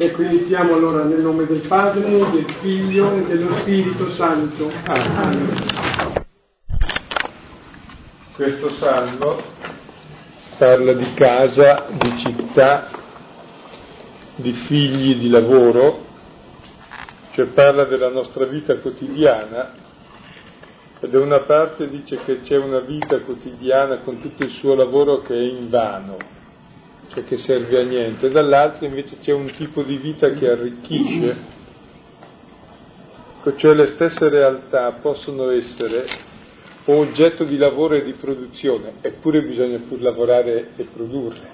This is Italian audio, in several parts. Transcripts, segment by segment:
Ecco, iniziamo allora nel nome del Padre, del Figlio e dello Spirito Santo. Amen. Questo salmo parla di casa, di città, di figli, di lavoro, cioè parla della nostra vita quotidiana e da una parte dice che c'è una vita quotidiana con tutto il suo lavoro che è invano, cioè che serve a niente, dall'altro invece c'è un tipo di vita che arricchisce, cioè le stesse realtà possono essere oggetto di lavoro e di produzione, eppure bisogna pur lavorare e produrre,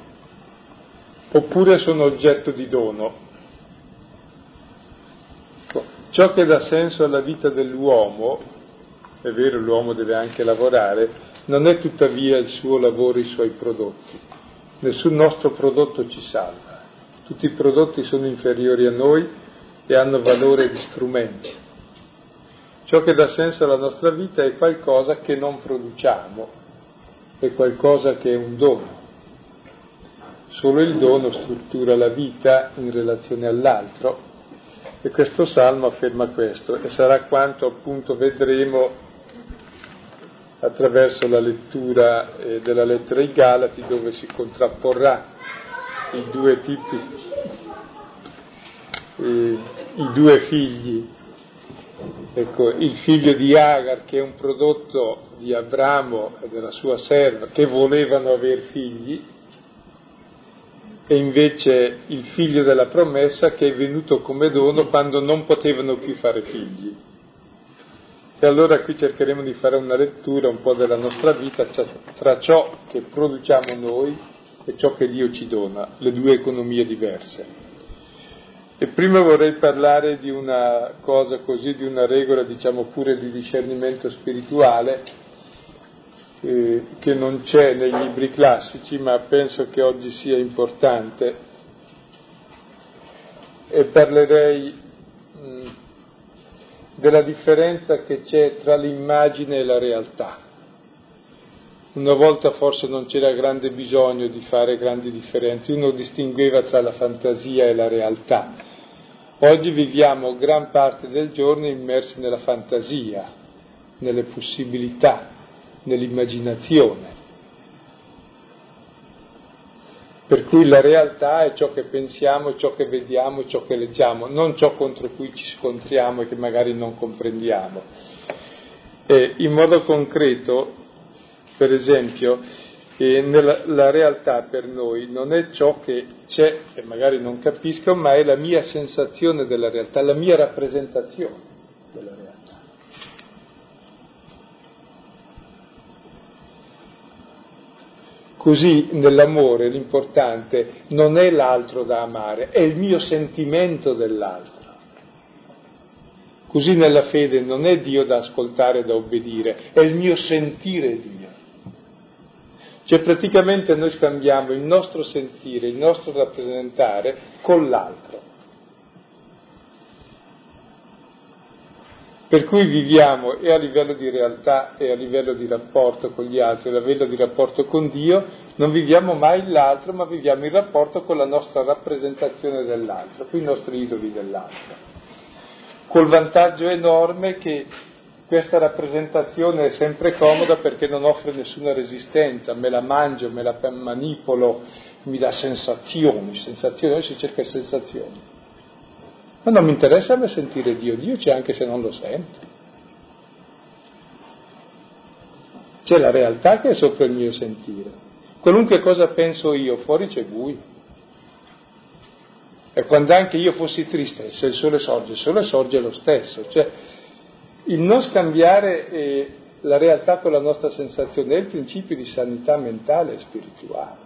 oppure sono oggetto di dono. Ciò che dà senso alla vita dell'uomo, è vero l'uomo deve anche lavorare, non è tuttavia il suo lavoro, i suoi prodotti nessun nostro prodotto ci salva, tutti i prodotti sono inferiori a noi e hanno valore di strumento. Ciò che dà senso alla nostra vita è qualcosa che non produciamo, è qualcosa che è un dono. Solo il dono struttura la vita in relazione all'altro e questo salmo afferma questo e sarà quanto appunto vedremo attraverso la lettura eh, della lettera ai Galati dove si contrapporrà i due tipi, eh, i due figli. Ecco, il figlio di Agar che è un prodotto di Abramo e della sua serva che volevano avere figli e invece il figlio della promessa che è venuto come dono quando non potevano più fare figli. E allora qui cercheremo di fare una lettura un po' della nostra vita tra ciò che produciamo noi e ciò che Dio ci dona, le due economie diverse. E prima vorrei parlare di una cosa così, di una regola, diciamo pure di discernimento spirituale, eh, che non c'è nei libri classici, ma penso che oggi sia importante. E parlerei della differenza che c'è tra l'immagine e la realtà. Una volta forse non c'era grande bisogno di fare grandi differenze, uno distingueva tra la fantasia e la realtà. Oggi viviamo gran parte del giorno immersi nella fantasia, nelle possibilità, nell'immaginazione. Per cui la realtà è ciò che pensiamo, ciò che vediamo, ciò che leggiamo, non ciò contro cui ci scontriamo e che magari non comprendiamo. E in modo concreto, per esempio, eh, nella, la realtà per noi non è ciò che c'è e magari non capisco, ma è la mia sensazione della realtà, la mia rappresentazione della realtà. Così nell'amore l'importante non è l'altro da amare, è il mio sentimento dell'altro. Così nella fede non è Dio da ascoltare e da obbedire, è il mio sentire Dio. Cioè praticamente noi scambiamo il nostro sentire, il nostro rappresentare con l'altro. Per cui viviamo e a livello di realtà e a livello di rapporto con gli altri, a livello di rapporto con Dio, non viviamo mai l'altro, ma viviamo il rapporto con la nostra rappresentazione dell'altro, con i nostri idoli dell'altro. Col vantaggio enorme che questa rappresentazione è sempre comoda perché non offre nessuna resistenza, me la mangio, me la manipolo, mi dà sensazioni, sensazioni, si cerca sensazioni. Ma non mi interessa a me sentire Dio, Dio c'è anche se non lo sento. C'è la realtà che è sopra il mio sentire. Qualunque cosa penso io, fuori c'è buio. E quando anche io fossi triste, se il sole sorge, il sole sorge lo stesso. Cioè, il non scambiare eh, la realtà con la nostra sensazione è il principio di sanità mentale e spirituale.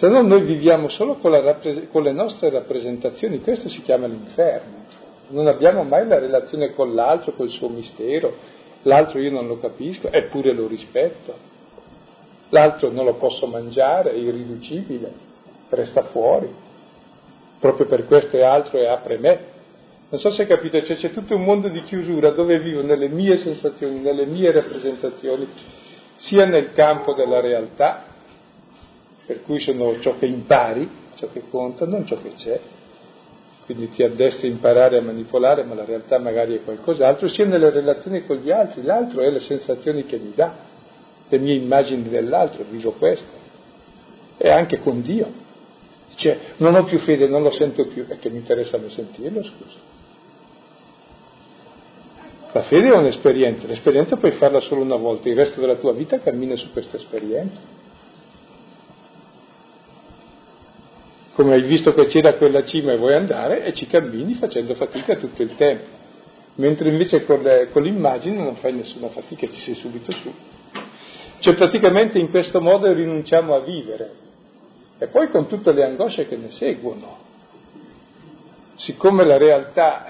Se no noi viviamo solo con, rappres- con le nostre rappresentazioni, questo si chiama l'inferno. Non abbiamo mai la relazione con l'altro, col suo mistero. L'altro io non lo capisco, eppure lo rispetto. L'altro non lo posso mangiare, è irriducibile, resta fuori. Proprio per questo è altro e apre me. Non so se capite, cioè c'è tutto un mondo di chiusura dove vivo nelle mie sensazioni, nelle mie rappresentazioni, sia nel campo della realtà per cui sono ciò che impari, ciò che conta, non ciò che c'è. Quindi ti addestri a imparare a manipolare, ma la realtà magari è qualcos'altro, sia nelle relazioni con gli altri, l'altro è le sensazioni che mi dà, le mie immagini dell'altro, vivo questo. E anche con Dio. Cioè, non ho più fede, non lo sento più, e che mi interessa a sentirlo, scusa. La fede è un'esperienza, l'esperienza puoi farla solo una volta, il resto della tua vita cammina su questa esperienza. Come hai visto che c'è da quella cima e vuoi andare e ci cammini facendo fatica tutto il tempo, mentre invece con, le, con l'immagine non fai nessuna fatica, ci sei subito su. Cioè praticamente in questo modo rinunciamo a vivere e poi con tutte le angosce che ne seguono. Siccome la realtà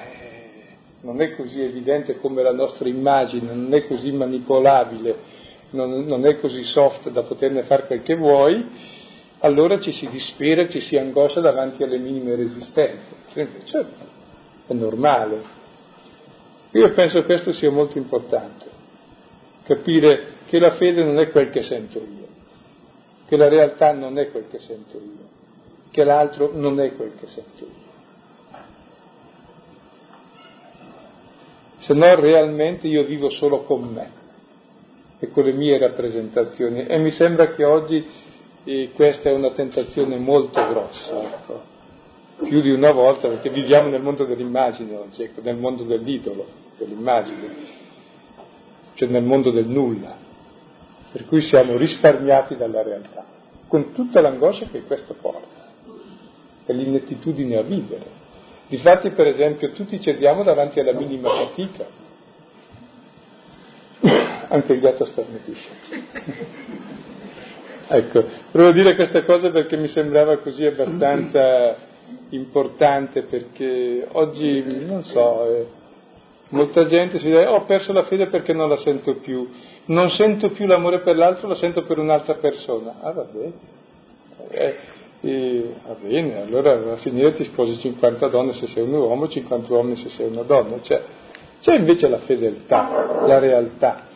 non è così evidente come la nostra immagine, non è così manipolabile, non, non è così soft da poterne fare quel che vuoi, allora ci si dispera, ci si angoscia davanti alle minime resistenze. Invece è normale. Io penso che questo sia molto importante, capire che la fede non è quel che sento io, che la realtà non è quel che sento io, che l'altro non è quel che sento io. se no realmente io vivo solo con me e con le mie rappresentazioni e mi sembra che oggi eh, questa è una tentazione molto grossa, ecco. più di una volta perché viviamo nel mondo dell'immagine oggi, ecco, nel mondo dell'idolo, dell'immagine, cioè nel mondo del nulla, per cui siamo risparmiati dalla realtà, con tutta l'angoscia che questo porta e l'inettitudine a vivere. Difatti, per esempio, tutti cediamo davanti alla minima fatica. Anche il gatto starnutisce. Ecco, a dire questa cosa perché mi sembrava così abbastanza importante, perché oggi, non so, eh, molta gente si dice, oh, ho perso la fede perché non la sento più, non sento più l'amore per l'altro, la sento per un'altra persona. Ah, vabbè. Eh, e va bene, allora alla finire ti sposi 50 donne se sei un uomo, 50 uomini se sei una donna. Cioè, c'è invece la fedeltà, la realtà,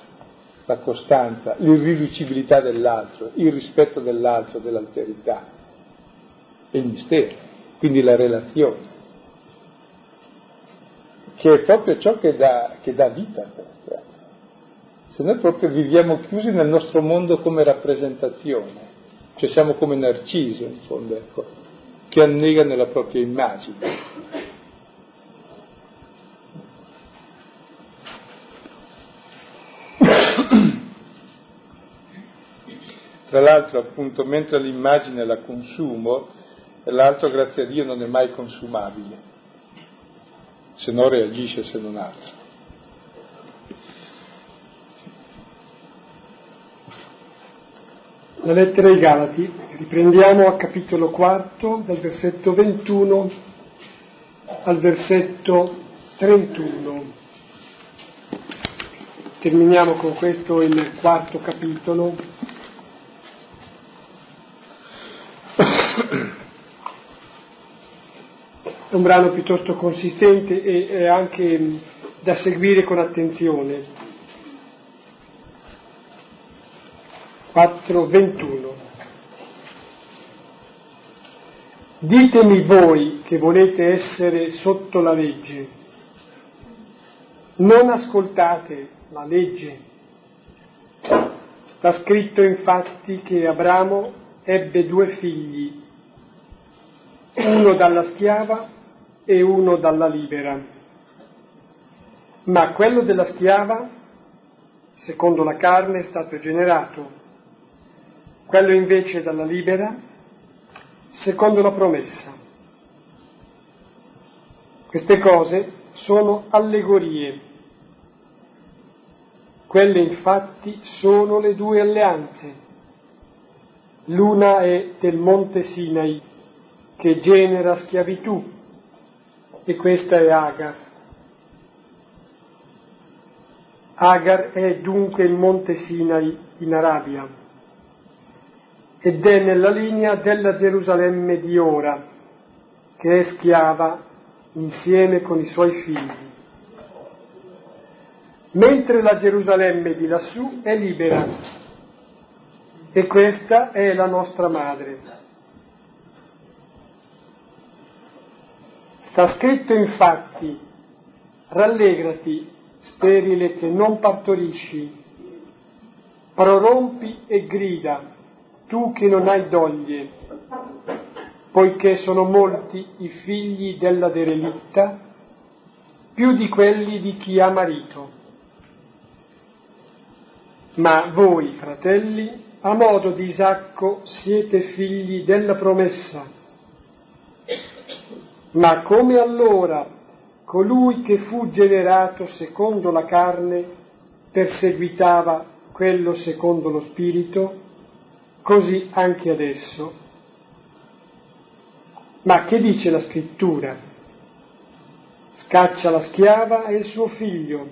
la costanza, l'irriducibilità dell'altro, il rispetto dell'altro, dell'alterità, il mistero, quindi la relazione, che è proprio ciò che dà, che dà vita a questo. Se noi proprio viviamo chiusi nel nostro mondo come rappresentazione, cioè siamo come Narciso, in fondo, ecco, che annega nella propria immagine. Tra l'altro, appunto, mentre l'immagine la consumo, l'altro, grazie a Dio, non è mai consumabile, se non reagisce se non altro. La lettera ai Galati, riprendiamo a capitolo 4 dal versetto 21 al versetto 31. Terminiamo con questo il quarto capitolo. Un brano piuttosto consistente e anche da seguire con attenzione 4:21. Ditemi voi che volete essere sotto la legge, non ascoltate la legge. Sta scritto infatti che Abramo ebbe due figli, uno dalla schiava e uno dalla libera. Ma quello della schiava, secondo la carne, è stato generato quello invece dalla libera, secondo la promessa. Queste cose sono allegorie. Quelle infatti sono le due alleanze. L'una è del monte Sinai, che genera schiavitù, e questa è Agar. Agar è dunque il monte Sinai in Arabia ed è nella linea della Gerusalemme di ora, che è schiava insieme con i suoi figli. Mentre la Gerusalemme di lassù è libera e questa è la nostra madre. Sta scritto infatti, rallegrati, sterile che non partorisci, prorompi e grida, tu che non hai doglie, poiché sono molti i figli della derelitta, più di quelli di chi ha marito. Ma voi, fratelli, a modo di Isacco, siete figli della promessa. Ma come allora colui che fu generato secondo la carne perseguitava quello secondo lo spirito, così anche adesso. Ma che dice la scrittura? Scaccia la schiava e il suo figlio,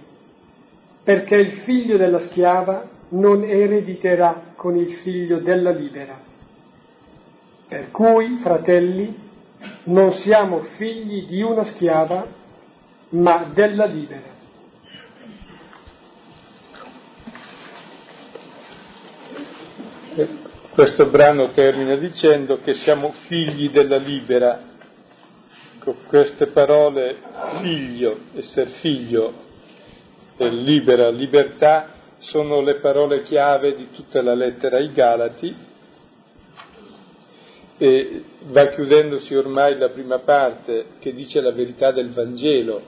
perché il figlio della schiava non erediterà con il figlio della libera. Per cui, fratelli, non siamo figli di una schiava, ma della libera. Questo brano termina dicendo che siamo figli della libera. Con queste parole figlio, essere figlio, e libera, libertà, sono le parole chiave di tutta la lettera ai Galati e va chiudendosi ormai la prima parte che dice la verità del Vangelo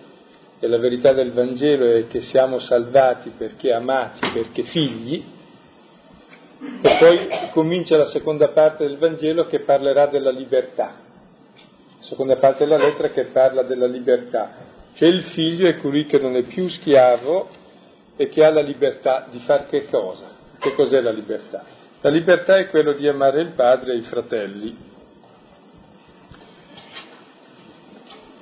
e la verità del Vangelo è che siamo salvati perché amati, perché figli e poi comincia la seconda parte del Vangelo che parlerà della libertà. La seconda parte della lettera che parla della libertà. Cioè il figlio è colui che non è più schiavo e che ha la libertà di fare che cosa? Che cos'è la libertà? La libertà è quello di amare il padre e i fratelli.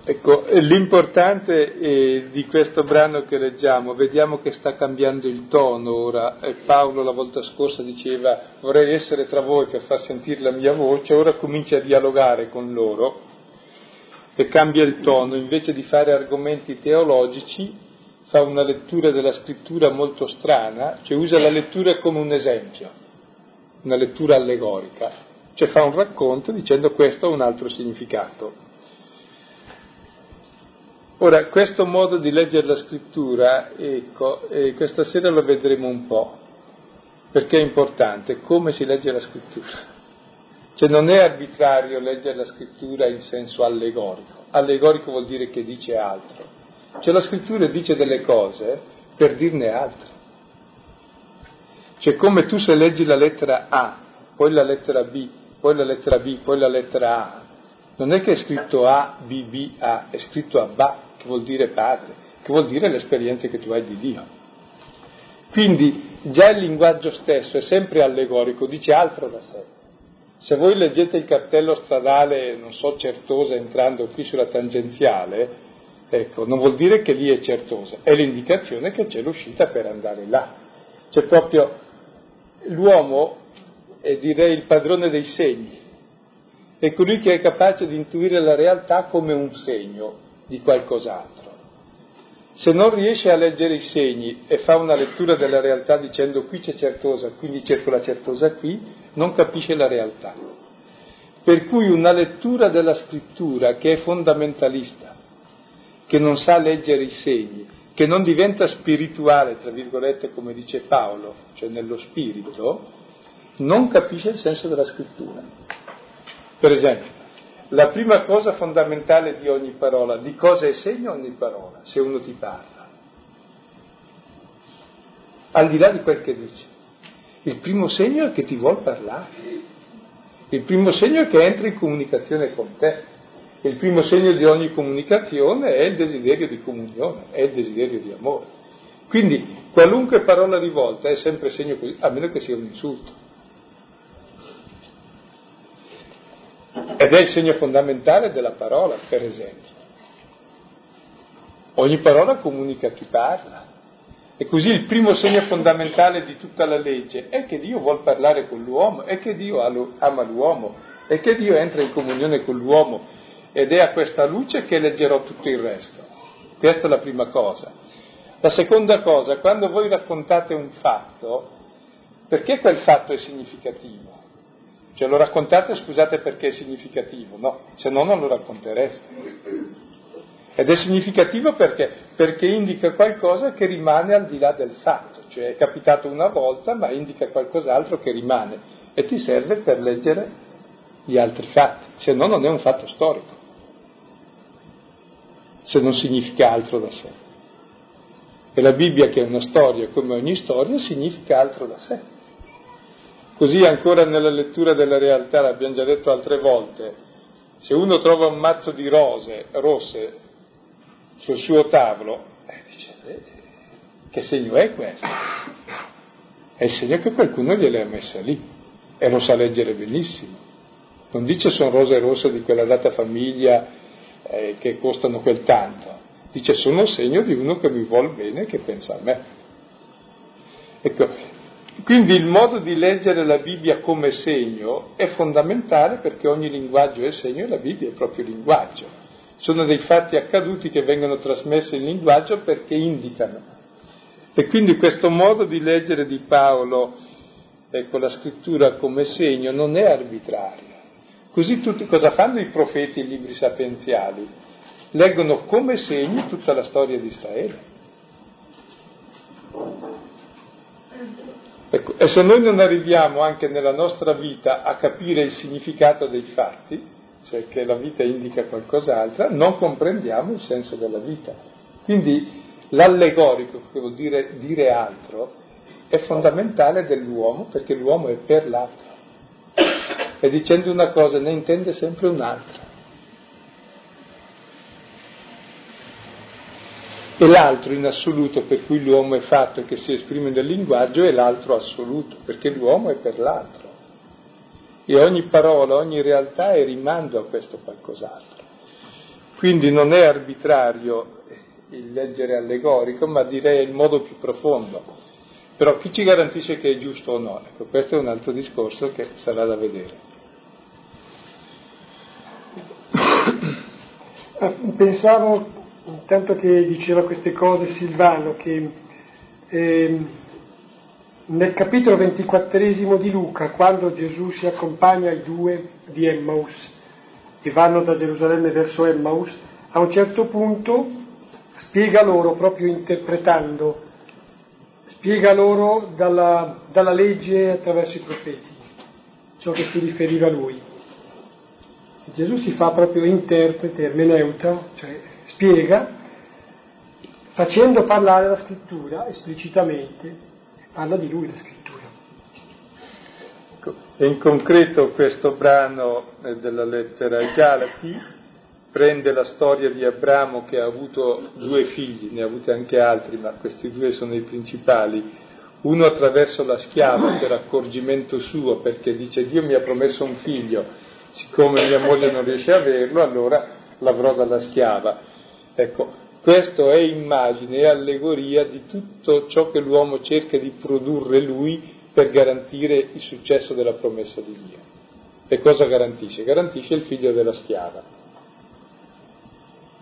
Ecco, l'importante eh, di questo brano che leggiamo, vediamo che sta cambiando il tono ora. Eh, Paolo la volta scorsa diceva vorrei essere tra voi per far sentire la mia voce, ora comincia a dialogare con loro e cambia il tono, invece di fare argomenti teologici fa una lettura della scrittura molto strana, cioè usa la lettura come un esempio, una lettura allegorica, cioè fa un racconto dicendo questo ha un altro significato. Ora, questo modo di leggere la scrittura, ecco, eh, questa sera lo vedremo un po', perché è importante come si legge la scrittura. Cioè non è arbitrario leggere la scrittura in senso allegorico. Allegorico vuol dire che dice altro. Cioè la scrittura dice delle cose per dirne altre. Cioè come tu se leggi la lettera A, poi la lettera B, poi la lettera B, poi la lettera A, non è che è scritto A, B, B, A, è scritto a Ba, che vuol dire padre, che vuol dire l'esperienza che tu hai di Dio. Quindi già il linguaggio stesso è sempre allegorico, dice altro da sé. Se voi leggete il cartello stradale, non so, Certosa entrando qui sulla tangenziale, ecco, non vuol dire che lì è Certosa, è l'indicazione che c'è l'uscita per andare là. C'è proprio l'uomo è direi il padrone dei segni, è colui che è capace di intuire la realtà come un segno, di qualcos'altro. Se non riesce a leggere i segni e fa una lettura della realtà dicendo qui c'è certosa, quindi cerco la certosa qui, non capisce la realtà. Per cui una lettura della scrittura che è fondamentalista, che non sa leggere i segni, che non diventa spirituale, tra virgolette, come dice Paolo, cioè nello spirito, non capisce il senso della scrittura. Per esempio, la prima cosa fondamentale di ogni parola, di cosa è segno ogni parola, se uno ti parla, al di là di quel che dice. Il primo segno è che ti vuol parlare, il primo segno è che entra in comunicazione con te, il primo segno di ogni comunicazione è il desiderio di comunione, è il desiderio di amore. Quindi qualunque parola rivolta è sempre segno così, a meno che sia un insulto. Ed è il segno fondamentale della parola, per esempio. Ogni parola comunica chi parla. E così il primo segno fondamentale di tutta la legge è che Dio vuole parlare con l'uomo, è che Dio ama l'uomo, è che Dio entra in comunione con l'uomo ed è a questa luce che leggerò tutto il resto. Questa è la prima cosa. La seconda cosa, quando voi raccontate un fatto, perché quel fatto è significativo? Cioè lo raccontate, scusate, perché è significativo, no, se no non lo raccontereste. Ed è significativo perché? Perché indica qualcosa che rimane al di là del fatto, cioè è capitato una volta ma indica qualcos'altro che rimane e ti serve per leggere gli altri fatti, se no non è un fatto storico, se non significa altro da sé. E la Bibbia che è una storia come ogni storia significa altro da sé. Così ancora nella lettura della realtà, l'abbiamo già detto altre volte, se uno trova un mazzo di rose rosse sul suo tavolo, eh, dice, eh, che segno è questo? È il segno che qualcuno gliele ha messe lì e lo sa leggere benissimo. Non dice sono rose rosse di quella data famiglia eh, che costano quel tanto, dice sono segno di uno che mi vuole bene e che pensa a me. Ecco, quindi il modo di leggere la Bibbia come segno è fondamentale perché ogni linguaggio è segno e la Bibbia è proprio linguaggio. Sono dei fatti accaduti che vengono trasmessi in linguaggio perché indicano. E quindi questo modo di leggere di Paolo, ecco, la scrittura come segno non è arbitrario. Così tutti cosa fanno i profeti e i libri sapienziali? Leggono come segni tutta la storia di Israele. Ecco, e se noi non arriviamo anche nella nostra vita a capire il significato dei fatti, cioè che la vita indica qualcos'altro, non comprendiamo il senso della vita. Quindi l'allegorico, che vuol dire dire altro, è fondamentale dell'uomo perché l'uomo è per l'altro. E dicendo una cosa ne intende sempre un'altra. E l'altro in assoluto per cui l'uomo è fatto e che si esprime nel linguaggio è l'altro assoluto, perché l'uomo è per l'altro. E ogni parola, ogni realtà è rimando a questo qualcos'altro. Quindi non è arbitrario il leggere allegorico, ma direi il modo più profondo. Però chi ci garantisce che è giusto o no? Ecco, questo è un altro discorso che sarà da vedere. Pensavo intanto che diceva queste cose Silvano, che eh, nel capitolo ventiquattresimo di Luca, quando Gesù si accompagna ai due di Emmaus e vanno da Gerusalemme verso Emmaus, a un certo punto spiega loro, proprio interpretando, spiega loro dalla, dalla legge attraverso i profeti, ciò che si riferiva a lui. Gesù si fa proprio interprete, ermeneuta, cioè spiega, facendo parlare la scrittura esplicitamente, parla di lui la scrittura. Ecco, e in concreto questo brano eh, della lettera ai Galati prende la storia di Abramo che ha avuto due figli, ne ha avuti anche altri, ma questi due sono i principali, uno attraverso la schiava per accorgimento suo, perché dice Dio mi ha promesso un figlio, siccome mia moglie non riesce a averlo, allora l'avrò dalla schiava. Ecco, questo è immagine, è allegoria di tutto ciò che l'uomo cerca di produrre lui per garantire il successo della promessa di Dio. E cosa garantisce? Garantisce il figlio della schiava.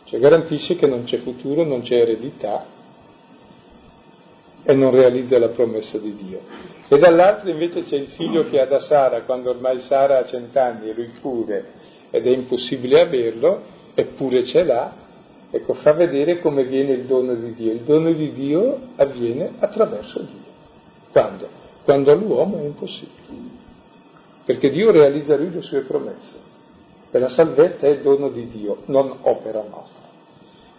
Cioè garantisce che non c'è futuro, non c'è eredità e non realizza la promessa di Dio. E dall'altro invece c'è il figlio che ha da Sara, quando ormai Sara ha cent'anni e lui pure, ed è impossibile averlo, eppure ce l'ha, Ecco, fa vedere come viene il dono di Dio. Il dono di Dio avviene attraverso Dio. Quando? Quando all'uomo è impossibile. Perché Dio realizza lui le sue promesse. E la salvezza è dono di Dio, non opera nostra.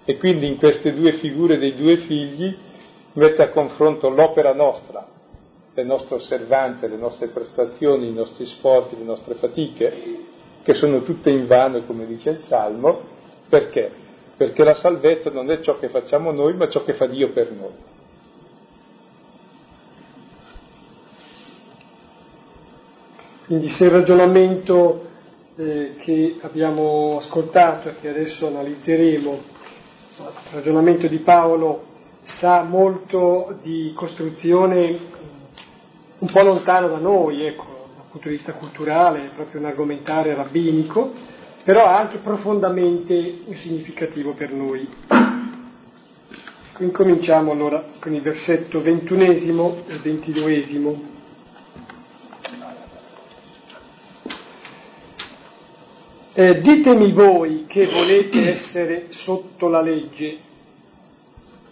E quindi in queste due figure dei due figli mette a confronto l'opera nostra, le nostre osservanze, le nostre prestazioni, i nostri sforzi, le nostre fatiche, che sono tutte in vano, come dice il Salmo, perché? perché la salvezza non è ciò che facciamo noi, ma ciò che fa Dio per noi. Quindi se il ragionamento eh, che abbiamo ascoltato e che adesso analizzeremo, il ragionamento di Paolo sa molto di costruzione un po' lontano da noi, ecco, dal punto di vista culturale, proprio un argomentare rabbinico, però anche profondamente significativo per noi. Incominciamo allora con il versetto ventunesimo e ventiduesimo. Eh, ditemi voi che volete essere sotto la legge,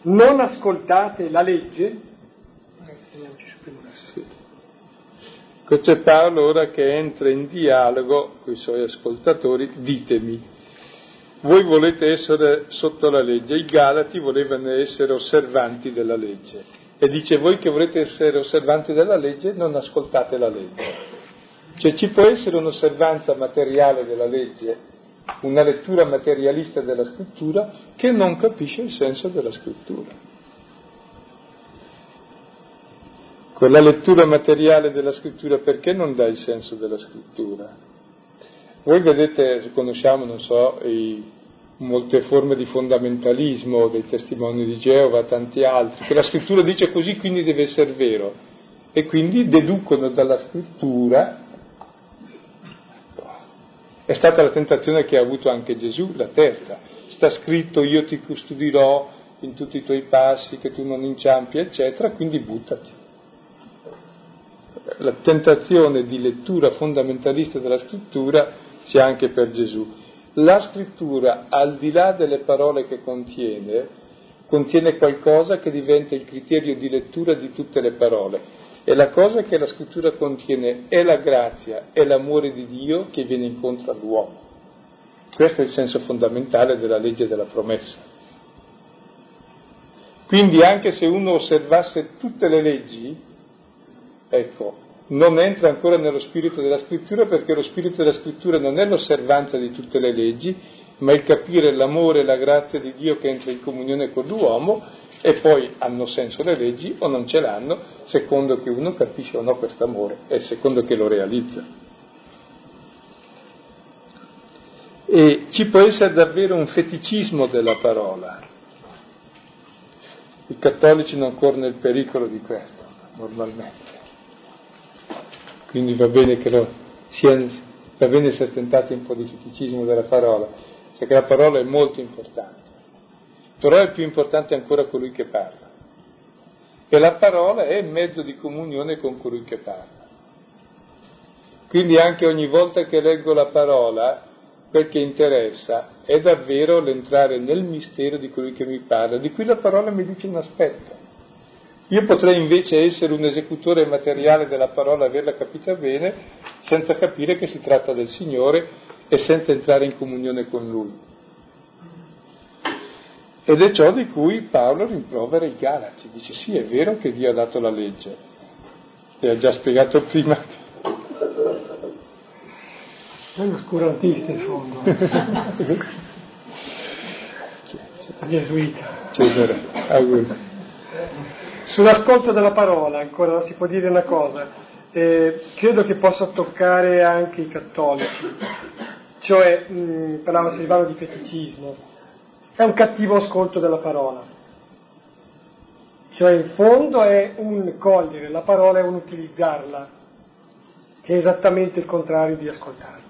non ascoltate la legge? Sì. C'è Paolo ora che entra in dialogo con i suoi ascoltatori, ditemi, voi volete essere sotto la legge, i Galati volevano essere osservanti della legge e dice voi che volete essere osservanti della legge non ascoltate la legge. Cioè ci può essere un'osservanza materiale della legge, una lettura materialista della scrittura che non capisce il senso della scrittura. Quella lettura materiale della scrittura perché non dà il senso della scrittura? Voi vedete, conosciamo, non so, i, molte forme di fondamentalismo dei testimoni di Geova, tanti altri, che la scrittura dice così, quindi deve essere vero. E quindi deducono dalla scrittura è stata la tentazione che ha avuto anche Gesù, la terza. Sta scritto io ti custodirò in tutti i tuoi passi, che tu non inciampi, eccetera, quindi buttati. La tentazione di lettura fondamentalista della scrittura c'è anche per Gesù. La scrittura, al di là delle parole che contiene, contiene qualcosa che diventa il criterio di lettura di tutte le parole e la cosa che la scrittura contiene è la grazia, è l'amore di Dio che viene incontro all'uomo. Questo è il senso fondamentale della legge della promessa. Quindi anche se uno osservasse tutte le leggi, ecco, non entra ancora nello spirito della scrittura perché lo spirito della scrittura non è l'osservanza di tutte le leggi, ma il capire l'amore e la grazia di Dio che entra in comunione con l'uomo e poi hanno senso le leggi o non ce l'hanno, secondo che uno capisce o no questo amore e secondo che lo realizza. E ci può essere davvero un feticismo della parola. I cattolici non corrono il pericolo di questo, normalmente. Quindi va bene che lo sia, va bene essere tentati un po' di feticismo della parola, perché la parola è molto importante però è più importante ancora colui che parla. E la parola è mezzo di comunione con colui che parla. Quindi anche ogni volta che leggo la parola, quel che interessa è davvero l'entrare nel mistero di colui che mi parla, di cui la parola mi dice un aspetto. Io potrei invece essere un esecutore materiale della parola, averla capita bene, senza capire che si tratta del Signore e senza entrare in comunione con Lui. Ed è ciò di cui Paolo rimprovera i Galati. Dice sì, è vero che Dio ha dato la legge. E ha già spiegato prima. È un oscurantista in fondo. Gesuita. Cesare, auguri. Sull'ascolto della parola, ancora si può dire una cosa. Eh, credo che possa toccare anche i cattolici. Cioè, mh, parlava Silvano di feticismo è un cattivo ascolto della parola. Cioè in fondo è un cogliere la parola e un utilizzarla, che è esattamente il contrario di ascoltarla.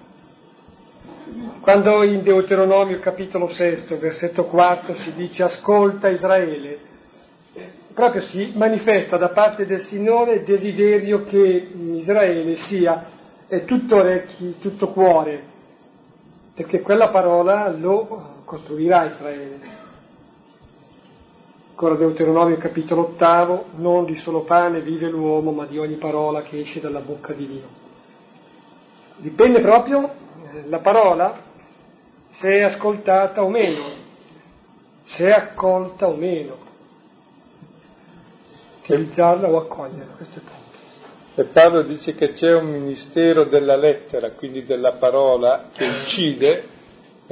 Quando in Deuteronomio capitolo 6, versetto 4 si dice ascolta Israele, proprio si manifesta da parte del Signore il desiderio che Israele sia tutto orecchi, tutto cuore, perché quella parola lo costruirà Israele. Ancora Deuteronomio capitolo ottavo, non di solo pane vive l'uomo, ma di ogni parola che esce dalla bocca di Dio. Dipende proprio eh, la parola se è ascoltata o meno, se è accolta o meno. Utilizzarla o accoglierla, questo è punto. E Paolo dice che c'è un ministero della lettera, quindi della parola, che uccide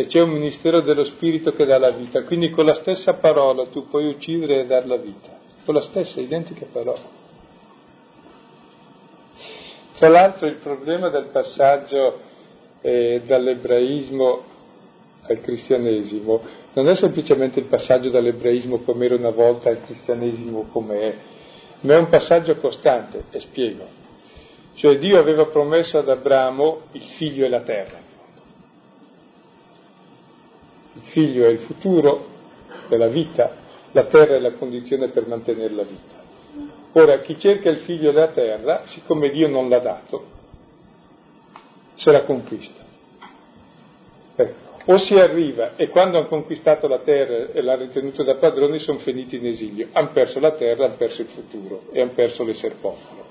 e c'è un ministero dello Spirito che dà la vita. Quindi con la stessa parola tu puoi uccidere e dare la vita, con la stessa identica parola. Tra l'altro il problema del passaggio eh, dall'ebraismo al cristianesimo non è semplicemente il passaggio dall'ebraismo come era una volta al cristianesimo come è, ma è un passaggio costante, e spiego. Cioè Dio aveva promesso ad Abramo il figlio e la terra il figlio è il futuro della vita, la terra è la condizione per mantenere la vita. Ora, chi cerca il figlio della terra, siccome Dio non l'ha dato, se la conquista. Ecco. O si arriva e quando hanno conquistato la terra e l'hanno ritenuto da padroni sono finiti in esilio, hanno perso la terra, hanno perso il futuro e hanno perso l'essere popolo.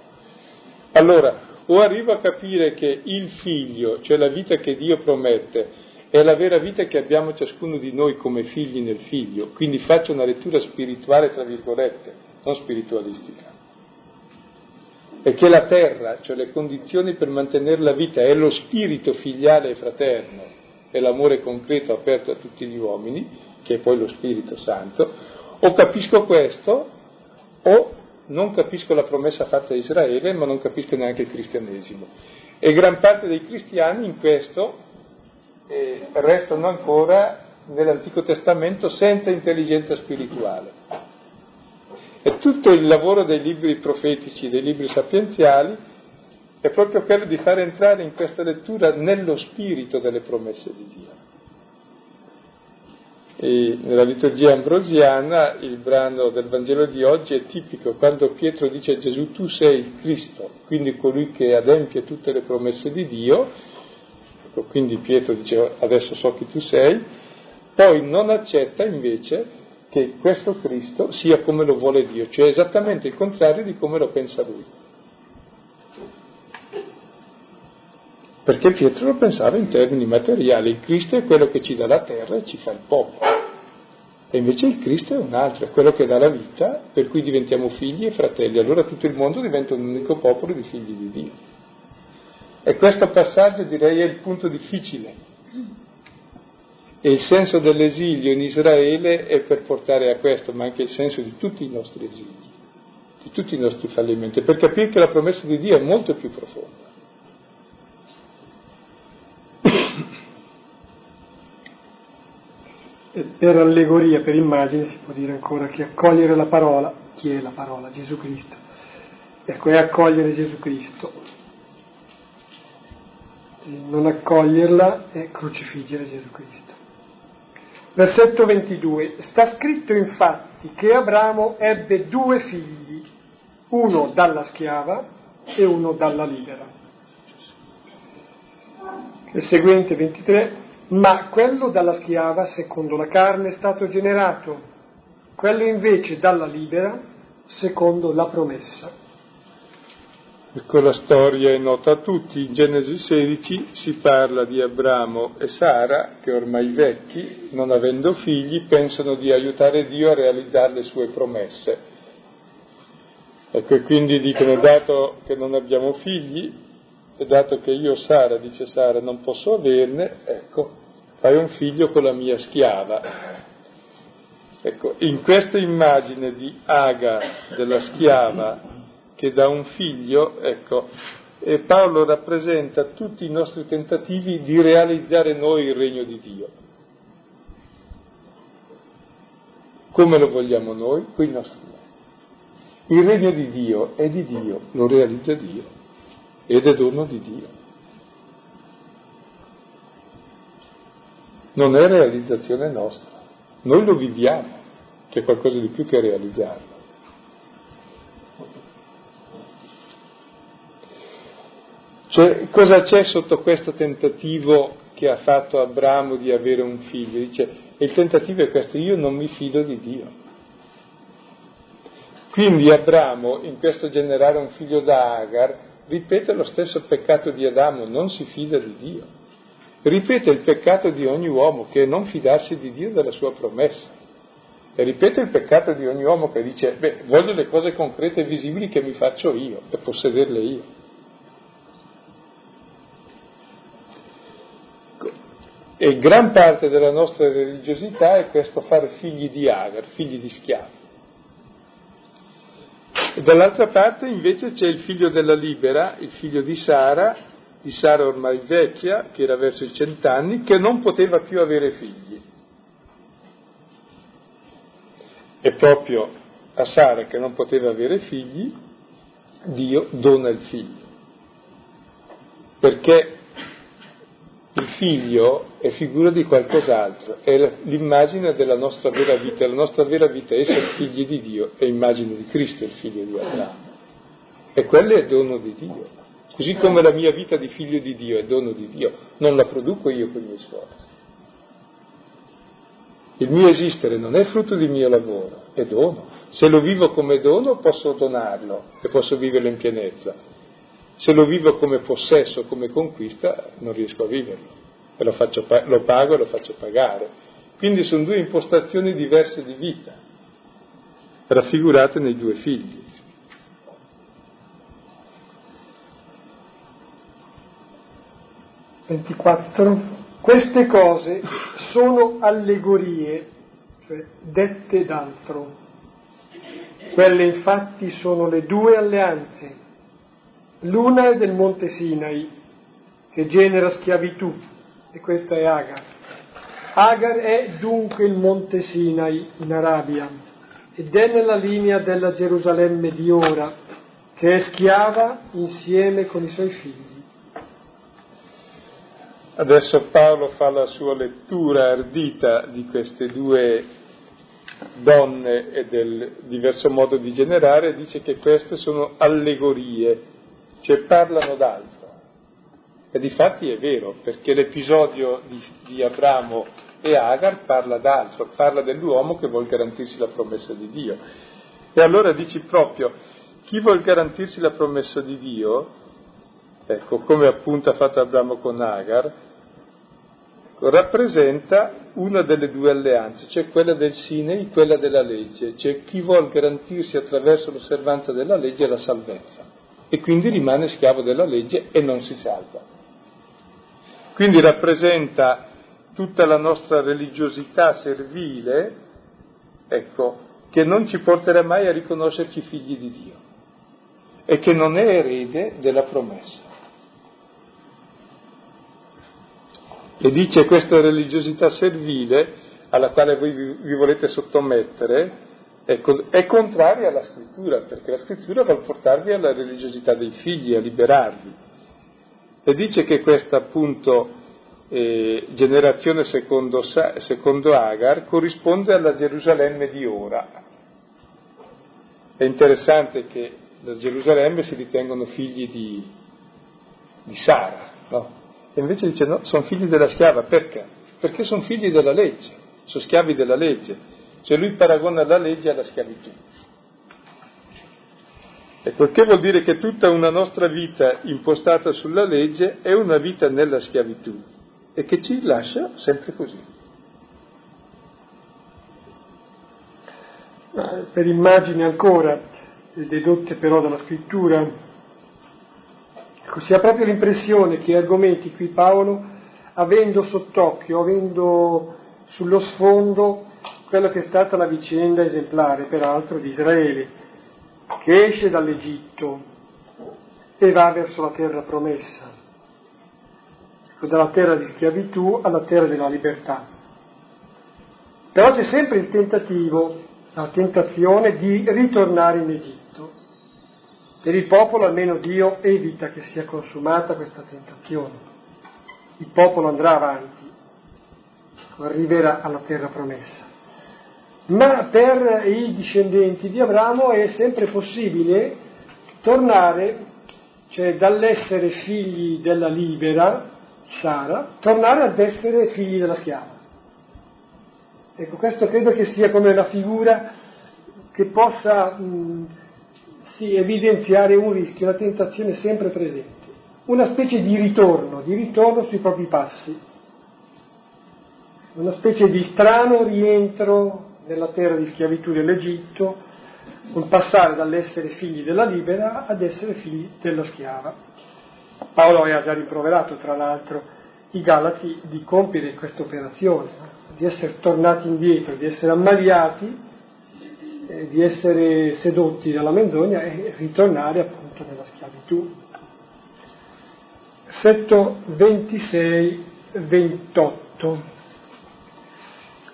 Allora, o arrivo a capire che il figlio, cioè la vita che Dio promette, è la vera vita che abbiamo ciascuno di noi come figli nel figlio, quindi faccio una lettura spirituale, tra virgolette, non spiritualistica. Che la terra, cioè le condizioni per mantenere la vita, è lo spirito filiale e fraterno, è l'amore concreto aperto a tutti gli uomini, che è poi lo Spirito Santo, o capisco questo, o non capisco la promessa fatta a Israele, ma non capisco neanche il cristianesimo. E gran parte dei cristiani in questo eh, restano ancora nell'Antico Testamento senza intelligenza spirituale. E tutto il lavoro dei libri profetici, dei libri sapienziali, è proprio quello di far entrare in questa lettura nello spirito delle promesse di Dio. E nella liturgia ambrosiana il brano del Vangelo di oggi è tipico quando Pietro dice a Gesù tu sei il Cristo, quindi colui che adempie tutte le promesse di Dio, ecco, quindi Pietro dice adesso so chi tu sei, poi non accetta invece che questo Cristo sia come lo vuole Dio, cioè esattamente il contrario di come lo pensa lui. Perché Pietro lo pensava in termini materiali, il Cristo è quello che ci dà la terra e ci fa il popolo. E invece il Cristo è un altro, è quello che dà la vita, per cui diventiamo figli e fratelli. Allora tutto il mondo diventa un unico popolo di figli di Dio. E questo passaggio direi è il punto difficile. E il senso dell'esilio in Israele è per portare a questo, ma anche il senso di tutti i nostri esili, di tutti i nostri fallimenti, per capire che la promessa di Dio è molto più profonda. per allegoria, per immagine, si può dire ancora che accogliere la parola, chi è la parola? Gesù Cristo. Ecco, è accogliere Gesù Cristo. Non accoglierla è crocifiggere Gesù Cristo. Versetto 22. Sta scritto infatti che Abramo ebbe due figli, uno dalla schiava e uno dalla libera. Il seguente 23 ma quello dalla schiava, secondo la carne, è stato generato, quello invece dalla libera, secondo la promessa. La storia è nota a tutti, in Genesi 16 si parla di Abramo e Sara che ormai vecchi, non avendo figli, pensano di aiutare Dio a realizzare le sue promesse. Ecco, e quindi dicono, dato che non abbiamo figli, e dato che io Sara, dice Sara, non posso averne, ecco, fai un figlio con la mia schiava. Ecco, in questa immagine di Aga, della schiava, che dà un figlio, ecco, e Paolo rappresenta tutti i nostri tentativi di realizzare noi il regno di Dio. Come lo vogliamo noi? Con i nostri mezzi. Il regno di Dio è di Dio, lo realizza Dio ed è dono di Dio. Non è realizzazione nostra, noi lo viviamo, che è qualcosa di più che realizzarlo. Cioè, cosa c'è sotto questo tentativo che ha fatto Abramo di avere un figlio? Dice, il tentativo è questo, io non mi fido di Dio. Quindi Abramo, in questo generare un figlio da Agar, ripete lo stesso peccato di Adamo, non si fida di Dio. Ripete il peccato di ogni uomo, che è non fidarsi di Dio della sua promessa. E ripete il peccato di ogni uomo che dice, beh, voglio le cose concrete e visibili che mi faccio io e possederle io. E gran parte della nostra religiosità è questo fare figli di Agar, figli di schiavi. E dall'altra parte invece c'è il figlio della libera, il figlio di Sara, di Sara ormai vecchia, che era verso i cent'anni, che non poteva più avere figli. E proprio a Sara che non poteva avere figli, Dio dona il figlio. Perché il figlio è figura di qualcos'altro, è l'immagine della nostra vera vita, la nostra vera vita è essere figli di Dio, è immagine di Cristo il figlio di Abramo. E quello è dono di Dio. Così come la mia vita di figlio di Dio è dono di Dio, non la produco io con i miei sforzi. Il mio esistere non è frutto di mio lavoro, è dono. Se lo vivo come dono posso donarlo e posso viverlo in pienezza. Se lo vivo come possesso, come conquista, non riesco a viverlo. Lo, faccio, lo pago e lo faccio pagare. Quindi sono due impostazioni diverse di vita, raffigurate nei due figli. Ventiquattro. Queste cose sono allegorie, cioè dette d'altro. Quelle infatti sono le due alleanze. L'una è del monte Sinai, che genera schiavitù, e questa è Agar. Agar è dunque il monte Sinai in Arabia ed è nella linea della Gerusalemme di ora, che è schiava insieme con i suoi figli. Adesso Paolo fa la sua lettura ardita di queste due donne e del diverso modo di generare, dice che queste sono allegorie, cioè parlano d'altro. E di fatti è vero, perché l'episodio di, di Abramo e Agar parla d'altro, parla dell'uomo che vuol garantirsi la promessa di Dio. E allora dici proprio, chi vuol garantirsi la promessa di Dio, ecco, come appunto ha fatto Abramo con Agar, rappresenta una delle due alleanze, cioè quella del Sinei, quella della legge, cioè chi vuole garantirsi attraverso l'osservanza della legge la salvezza e quindi rimane schiavo della legge e non si salva. Quindi rappresenta tutta la nostra religiosità servile, ecco, che non ci porterà mai a riconoscerci figli di Dio e che non è erede della promessa. E dice questa religiosità servile alla quale voi vi, volete sottomettere ecco, è contraria alla scrittura, perché la scrittura vuole portarvi alla religiosità dei figli, a liberarvi. E dice che questa appunto eh, generazione secondo, secondo Agar corrisponde alla Gerusalemme di ora. È interessante che da Gerusalemme si ritengono figli di, di Sara, no? E invece dice no, sono figli della schiava, perché? Perché sono figli della legge, sono schiavi della legge. Cioè lui paragona la legge alla schiavitù. Ecco, che vuol dire che tutta una nostra vita impostata sulla legge è una vita nella schiavitù e che ci lascia sempre così. Per immagini ancora, dedotte però dalla scrittura, Ecco, si ha proprio l'impressione che argomenti qui Paolo, avendo sott'occhio, avendo sullo sfondo quella che è stata la vicenda esemplare, peraltro, di Israele, che esce dall'Egitto e va verso la terra promessa, dalla terra di schiavitù alla terra della libertà. Però c'è sempre il tentativo, la tentazione di ritornare in Egitto. Per il popolo almeno Dio evita che sia consumata questa tentazione. Il popolo andrà avanti, arriverà alla terra promessa. Ma per i discendenti di Abramo è sempre possibile tornare, cioè dall'essere figli della libera, Sara, tornare ad essere figli della schiava. Ecco, questo credo che sia come una figura che possa mh, sì, evidenziare un rischio, una tentazione sempre presente, una specie di ritorno, di ritorno sui propri passi, una specie di strano rientro nella terra di schiavitù dell'Egitto, un passare dall'essere figli della libera ad essere figli della schiava. Paolo aveva già rimproverato, tra l'altro, i Galati di compiere questa operazione, di essere tornati indietro, di essere ammaliati eh, di essere sedotti dalla menzogna e ritornare appunto nella schiavitù. Versetto 26-28.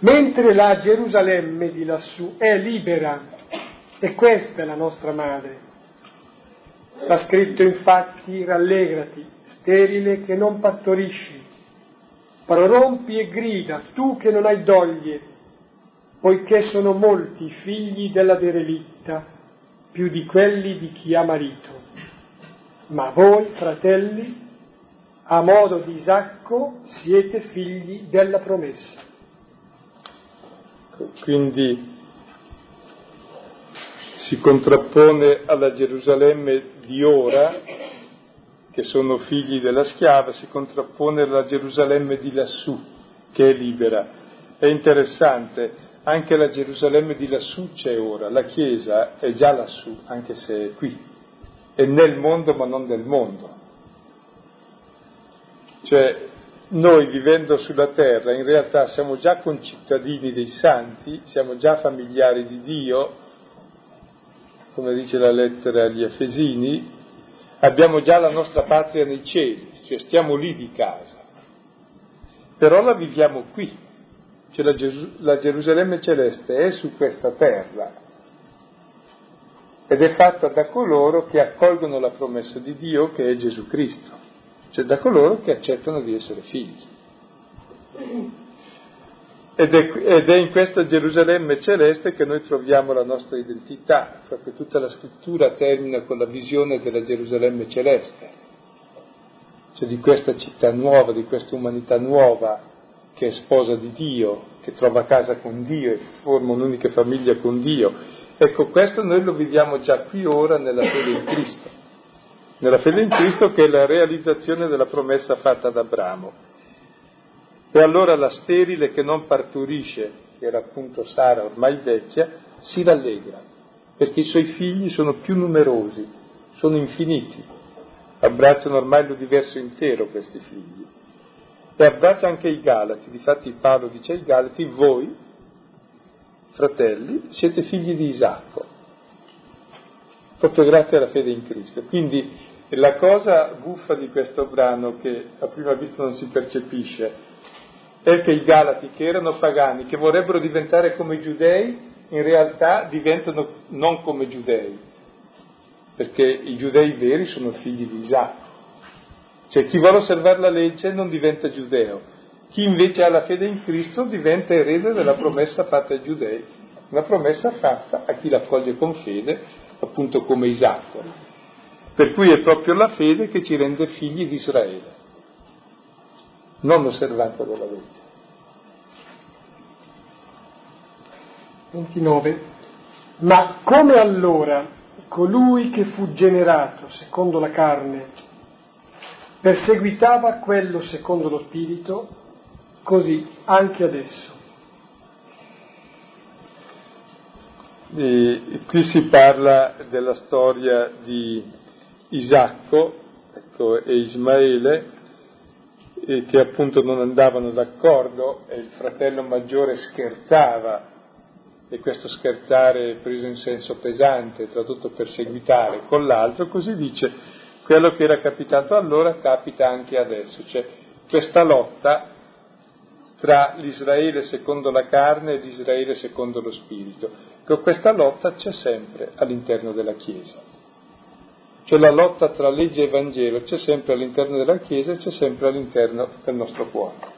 Mentre la Gerusalemme di lassù è libera, e questa è la nostra madre, sta scritto infatti rallegrati, sterile che non partorisci, prorompi e grida, tu che non hai doglie, poiché sono molti figli della derelitta, più di quelli di chi ha marito. Ma voi, fratelli, a modo di Isacco, siete figli della promessa. Quindi si contrappone alla Gerusalemme di ora, che sono figli della schiava, si contrappone alla Gerusalemme di lassù, che è libera. È interessante, anche la Gerusalemme di lassù c'è ora, la Chiesa è già lassù, anche se è qui, è nel mondo ma non del mondo. Cioè, noi vivendo sulla terra in realtà siamo già concittadini dei santi, siamo già familiari di Dio, come dice la lettera agli Efesini, abbiamo già la nostra patria nei cieli, cioè stiamo lì di casa, però la viviamo qui, cioè la, Geru- la Gerusalemme celeste è su questa terra ed è fatta da coloro che accolgono la promessa di Dio che è Gesù Cristo, cioè da coloro che accettano di essere figli. Ed è, ed è, in questa Gerusalemme celeste che noi troviamo la nostra identità, proprio tutta la scrittura termina con la visione della Gerusalemme celeste, cioè di questa città nuova, di questa umanità nuova che è sposa di Dio, che trova casa con Dio e forma un'unica famiglia con Dio. Ecco, questo noi lo viviamo già qui ora nella fede in Cristo, nella fede in Cristo che è la realizzazione della promessa fatta ad Abramo. E allora la sterile che non parturisce, che era appunto Sara ormai vecchia, si rallegra, perché i suoi figli sono più numerosi, sono infiniti, abbracciano ormai l'universo intero questi figli. E abbraccia anche i Galati, difatti Paolo dice ai Galati, voi, fratelli, siete figli di Isacco, proprio grazie alla fede in Cristo. Quindi la cosa buffa di questo brano, che a prima vista non si percepisce, è che i Galati, che erano pagani, che vorrebbero diventare come i giudei, in realtà diventano non come giudei, perché i giudei veri sono figli di Isacco. Cioè chi vuole osservare la legge non diventa giudeo, chi invece ha la fede in Cristo diventa erede della promessa fatta ai giudei, una promessa fatta a chi l'accoglie con fede, appunto come Isacco. Per cui è proprio la fede che ci rende figli di Israele non l'osservanza della legge. 29. Ma come allora colui che fu generato secondo la carne perseguitava quello secondo lo spirito, così anche adesso. E qui si parla della storia di Isacco ecco, e Ismaele eh, che appunto non andavano d'accordo e il fratello maggiore scherzava e questo scherzare preso in senso pesante, tradotto perseguitare con l'altro, così dice quello che era capitato allora capita anche adesso, cioè questa lotta tra l'Israele secondo la carne e l'Israele secondo lo spirito. Ecco, questa lotta c'è sempre all'interno della Chiesa. Cioè la lotta tra legge e Vangelo c'è sempre all'interno della Chiesa e c'è sempre all'interno del nostro cuore.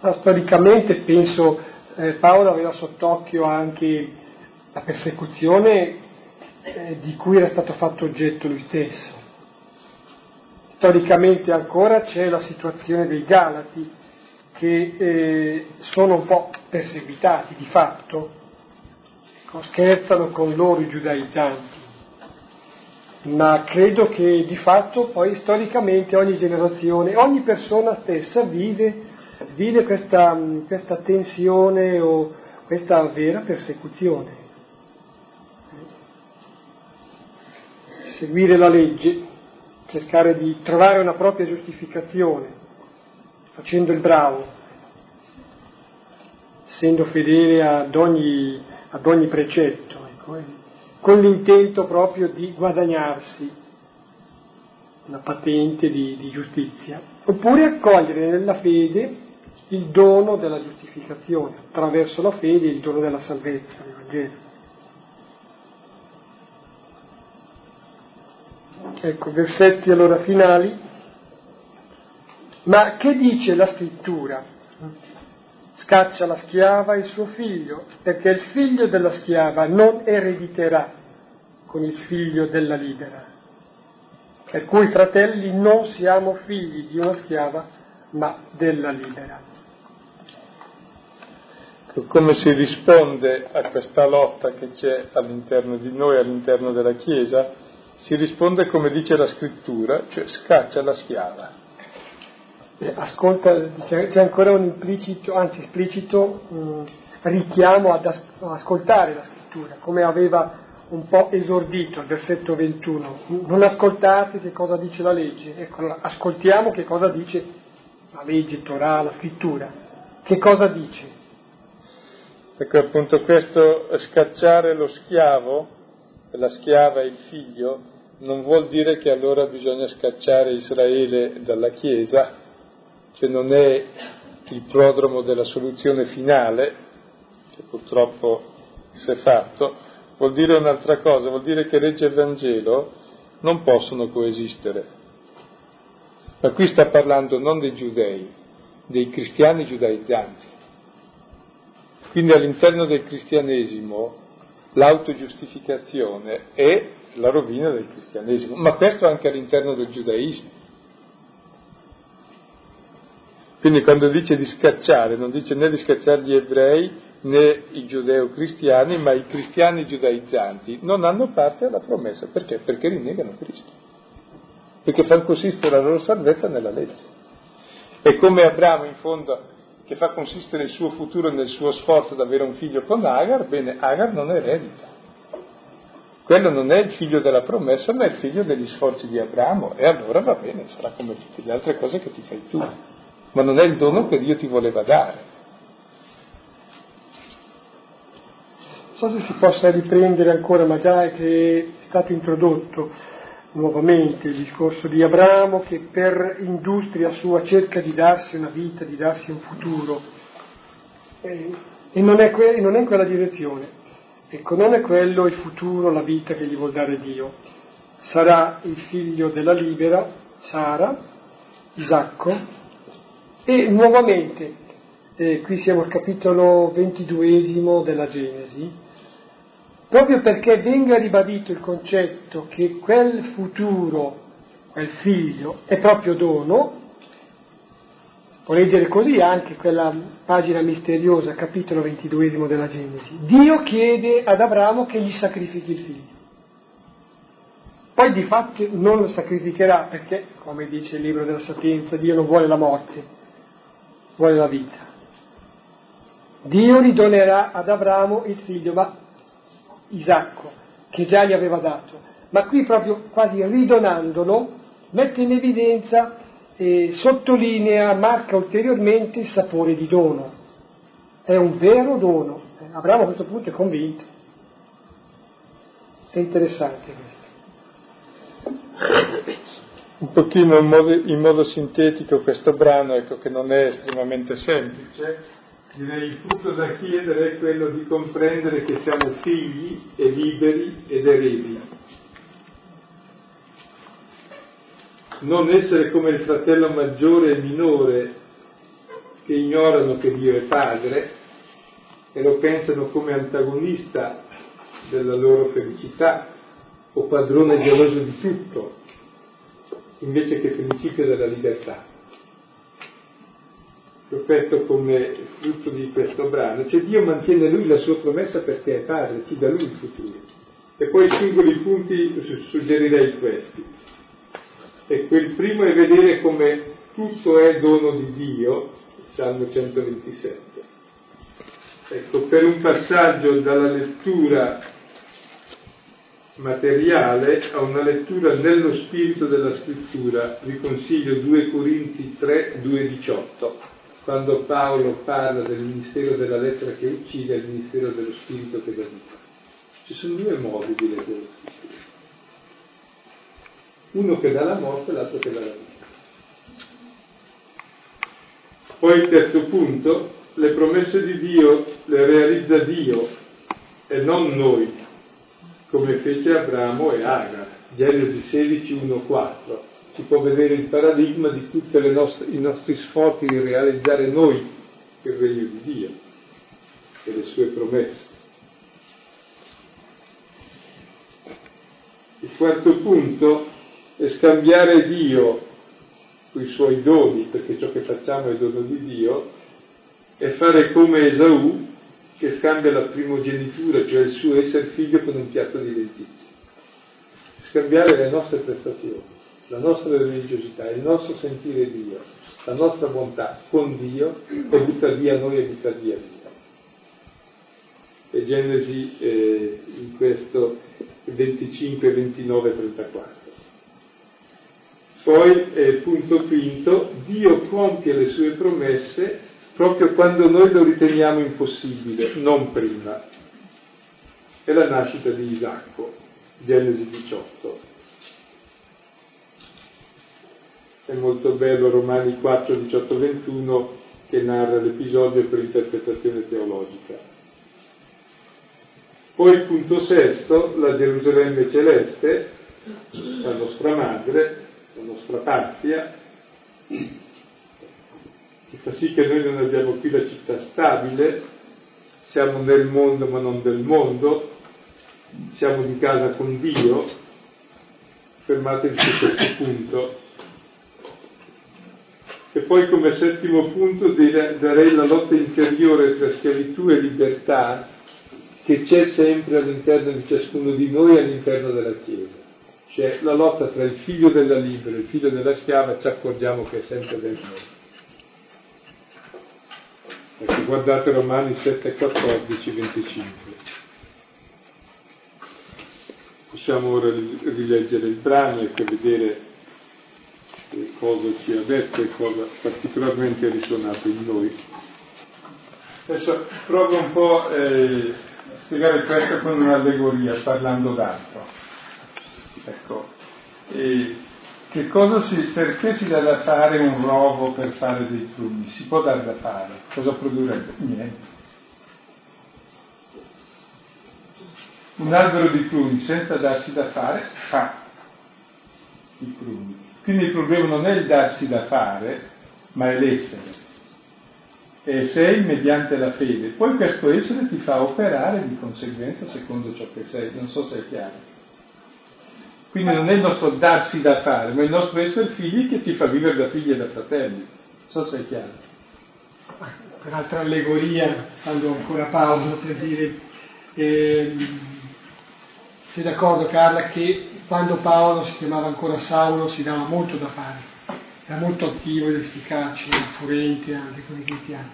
Ma storicamente penso eh, Paolo aveva sott'occhio anche la persecuzione eh, di cui era stato fatto oggetto lui stesso. Storicamente ancora c'è la situazione dei Galati che eh, sono un po' perseguitati di fatto scherzano con loro i giudaizzanti, ma credo che di fatto poi storicamente ogni generazione, ogni persona stessa vive, vive questa, questa tensione o questa vera persecuzione. Seguire la legge, cercare di trovare una propria giustificazione, facendo il bravo, essendo fedele ad ogni ad ogni precetto, ecco, eh, con l'intento proprio di guadagnarsi una patente di, di giustizia, oppure accogliere nella fede il dono della giustificazione, attraverso la fede il dono della salvezza, l'Evangelo. Ecco, versetti allora finali. Ma che dice la scrittura? Scaccia la schiava e il suo figlio, perché il figlio della schiava non erediterà con il figlio della libera. Per cui, fratelli, non siamo figli di una schiava, ma della libera. Come si risponde a questa lotta che c'è all'interno di noi, all'interno della Chiesa? Si risponde come dice la scrittura, cioè scaccia la schiava. Eh, ascolta, c'è ancora un implicito, anzi esplicito mh, richiamo ad as- ascoltare la scrittura, come aveva un po' esordito al versetto 21. Non ascoltate che cosa dice la legge, ecco, ascoltiamo che cosa dice la legge, il Torah, la scrittura. Che cosa dice? Ecco appunto questo scacciare lo schiavo, la schiava e il figlio, non vuol dire che allora bisogna scacciare Israele dalla Chiesa, che non è il prodromo della soluzione finale, che purtroppo si è fatto, vuol dire un'altra cosa, vuol dire che legge e Vangelo non possono coesistere. Ma qui sta parlando non dei giudei, dei cristiani giudaizzanti. Quindi all'interno del cristianesimo l'autogiustificazione è la rovina del cristianesimo, ma questo anche all'interno del giudaismo. Quindi quando dice di scacciare, non dice né di scacciare gli ebrei né i giudeo-cristiani, ma i cristiani giudaizzanti non hanno parte alla promessa. Perché? Perché rinnegano Cristo. Perché fanno consistere la loro salvezza nella legge. È come Abramo in fondo che fa consistere il suo futuro nel suo sforzo di avere un figlio con Agar, bene, Agar non eredita. Quello non è il figlio della promessa, ma è il figlio degli sforzi di Abramo, e allora va bene, sarà come tutte le altre cose che ti fai tu, ma non è il dono che Dio ti voleva dare. Non so se si possa riprendere ancora, ma già è che è stato introdotto nuovamente il discorso di Abramo che per industria sua cerca di darsi una vita, di darsi un futuro e, e non, è que- non, è in quella direzione. Ecco, non è quello il futuro, la vita che gli vuol dare Dio. Sarà il figlio della libera, Sara, Isacco, e nuovamente, eh, qui siamo al capitolo ventiduesimo della Genesi, proprio perché venga ribadito il concetto che quel futuro, quel figlio, è proprio dono, può leggere così anche quella pagina misteriosa, capitolo ventiduesimo della Genesi. Dio chiede ad Abramo che gli sacrifichi il figlio. Poi di fatto non lo sacrificherà perché, come dice il libro della sapienza, Dio non vuole la morte, vuole la vita. Dio ridonerà ad Abramo il figlio, ma Isacco, che già gli aveva dato, ma qui proprio quasi ridonandolo mette in evidenza e sottolinea, marca ulteriormente il sapore di dono. È un vero dono. Abramo a questo punto è convinto. È interessante questo. Un pochino in modo, in modo sintetico questo brano, ecco che non è estremamente semplice, Direi il punto da chiedere è quello di comprendere che siamo figli e liberi ed eredi. Non essere come il fratello maggiore e minore che ignorano che Dio è padre e lo pensano come antagonista della loro felicità o padrone geloso di tutto, invece che principio della libertà questo come frutto di questo brano, cioè Dio mantiene lui la sua promessa perché è padre, ci dà lui il futuro. E poi i singoli punti suggerirei questi. Ecco, il primo è vedere come tutto è dono di Dio, Salmo 127. Ecco, per un passaggio dalla lettura materiale a una lettura nello spirito della scrittura, vi consiglio 2 Corinzi 3, 2, 18 quando Paolo parla del ministero della lettera che uccide e il ministero dello spirito che dà vita. Ci sono due modi di leggere la scrittura. Uno che dà la morte e l'altro che dà la vita. Poi il terzo punto, le promesse di Dio le realizza Dio e non noi, come fece Abramo e Agar. Genesi 16, 1, 4 si può vedere il paradigma di tutti i nostri sforzi di realizzare noi il regno di Dio e le sue promesse. Il quarto punto è scambiare Dio con i suoi doni, perché ciò che facciamo è dono di Dio, è fare come Esaù che scambia la primogenitura, cioè il suo essere figlio, con un piatto di lenticchie. Scambiare le nostre prestazioni, la nostra religiosità, il nostro sentire Dio, la nostra bontà con Dio e buttare via noi e buttare via Dio. E Genesi eh, in questo 25, 29, 34. Poi, eh, punto quinto, Dio compie le sue promesse proprio quando noi lo riteniamo impossibile, non prima. È la nascita di Isacco, Genesi 18. È molto bello Romani 4, 18, 21 che narra l'episodio per interpretazione teologica. Poi punto sesto, la Gerusalemme celeste, la nostra madre, la nostra patria, che fa sì che noi non abbiamo più la città stabile, siamo nel mondo ma non del mondo, siamo di casa con Dio, fermatevi su questo punto. E poi come settimo punto darei la lotta interiore tra schiavitù e libertà che c'è sempre all'interno di ciascuno di noi e all'interno della Chiesa. Cioè la lotta tra il figlio della libera e il figlio della schiava ci accorgiamo che è sempre dentro noi. Guardate Romani 7, 14, 25. Possiamo ora rileggere il brano e per vedere cosa ci ha detto e cosa particolarmente ha risuonato in noi. Adesso provo un po' eh, a spiegare questo con un'allegoria, parlando d'altro. Ecco, e che cosa si, perché si dà da fare un rovo per fare dei pruni? Si può dare da fare. Cosa produrrebbe? Niente. Un albero di pruni senza darsi da fare fa i pruni. Quindi il problema non è il darsi da fare, ma è l'essere. E sei mediante la fede. Poi questo essere ti fa operare di conseguenza secondo ciò che sei. Non so se è chiaro. Quindi non è il nostro darsi da fare, ma il nostro essere figli che ci fa vivere da figli e da fratelli. So se è chiaro. Peraltra allegoria, quando ancora Paolo per dire, eh, sei d'accordo Carla che quando Paolo si chiamava ancora Saulo si dava molto da fare, era molto attivo ed efficace, furente anche con i cristiani.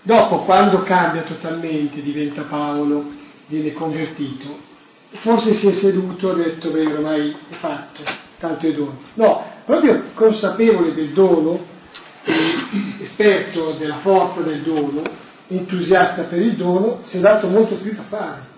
Dopo, quando cambia totalmente, diventa Paolo, viene convertito, forse si è seduto e ha detto, beh, ormai è fatto, tanto è dono. No, proprio consapevole del dono, esperto della forza del dono, entusiasta per il dono, si è dato molto più da fare.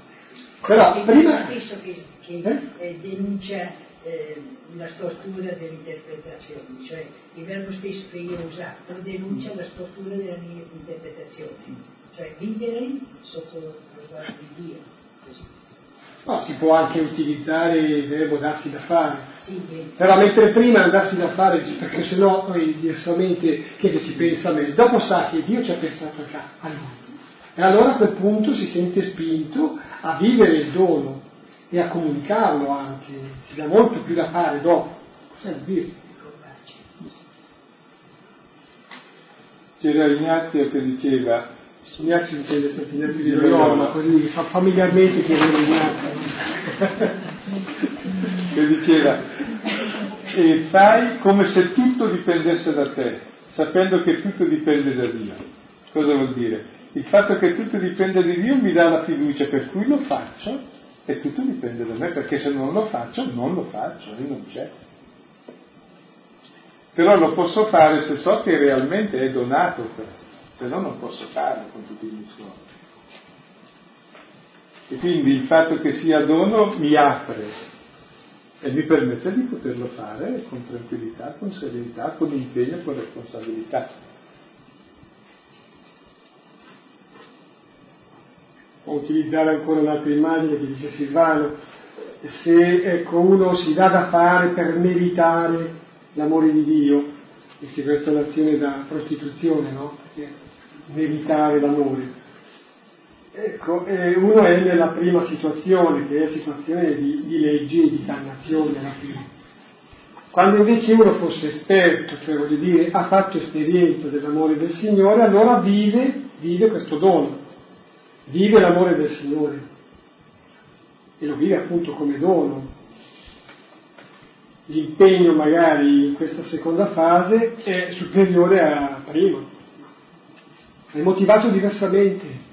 Però il prima... stesso che, che eh? eh? denuncia eh, la stortura dell'interpretazione, cioè il verbo stesso che io ho usato denuncia la stortura della mia interpretazione, cioè vivere sotto lo sguardo di Dio. Così. No, si può anche utilizzare il verbo darsi da fare, però mentre prima darsi da fare, perché sennò poi diversamente chi è che ci pensa a me? Dopo sa che Dio ci ha pensato a lui. E allora a quel punto si sente spinto a vivere il dono e a comunicarlo anche, si dà molto più da fare dopo. Cos'è dire? C'era Ignazio che diceva Ignazio intende sempre di Loyola, così familiarmente chiedeva Ignazio. che diceva, e fai come se tutto dipendesse da te, sapendo che tutto dipende da Dio. Cosa vuol dire? Il fatto che tutto dipende da Dio mi dà la fiducia per cui lo faccio e tutto dipende da me, perché se non lo faccio, non lo faccio e non c'è. Però lo posso fare se so che realmente è donato questo se no non posso farlo con tutti i miei suoni. E quindi il fatto che sia dono mi apre e mi permette di poterlo fare con tranquillità, con serenità, con impegno, con responsabilità. O utilizzare ancora un'altra immagine che dice Silvano, se ecco, uno si dà da fare per meritare l'amore di Dio, e se questa è un'azione da prostituzione, no? Meritare l'amore. Ecco, eh, uno è nella prima situazione, che è situazione di, di legge e di dannazione alla fine. Quando invece uno fosse esperto, cioè voglio dire ha fatto esperienza dell'amore del Signore, allora vive, vive questo dono, vive l'amore del Signore e lo vive appunto come dono. L'impegno magari in questa seconda fase è superiore a prima, è motivato diversamente.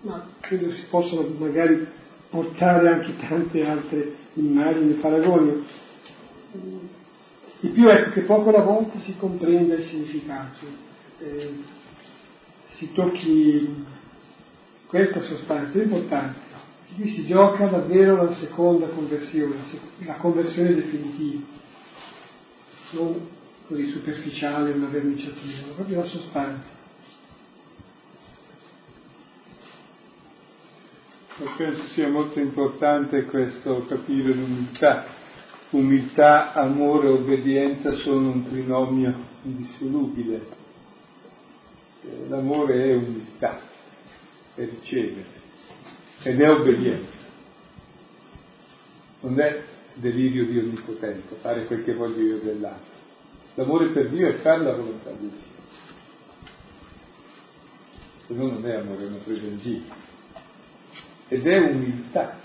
Ma credo si possano magari portare anche tante altre immagini, paragoni. Di più ecco che poco alla volta si comprende il significato, eh, si tocchi questa sostanza, è importante. Qui si gioca davvero la seconda conversione, la conversione definitiva, non così superficiale, una verniciativa, ma proprio la sostanza. penso sia molto importante questo capire l'umiltà. Umiltà, amore, obbedienza sono un trinomio indissolubile. Eh, l'amore è umiltà, è ricevere ed è obbedienza. Non è delirio di onnipotenza, fare quel che voglio io dell'altro. L'amore per Dio è fare la volontà di Dio. Se no non è amore, è una presa in giro ed è umiltà.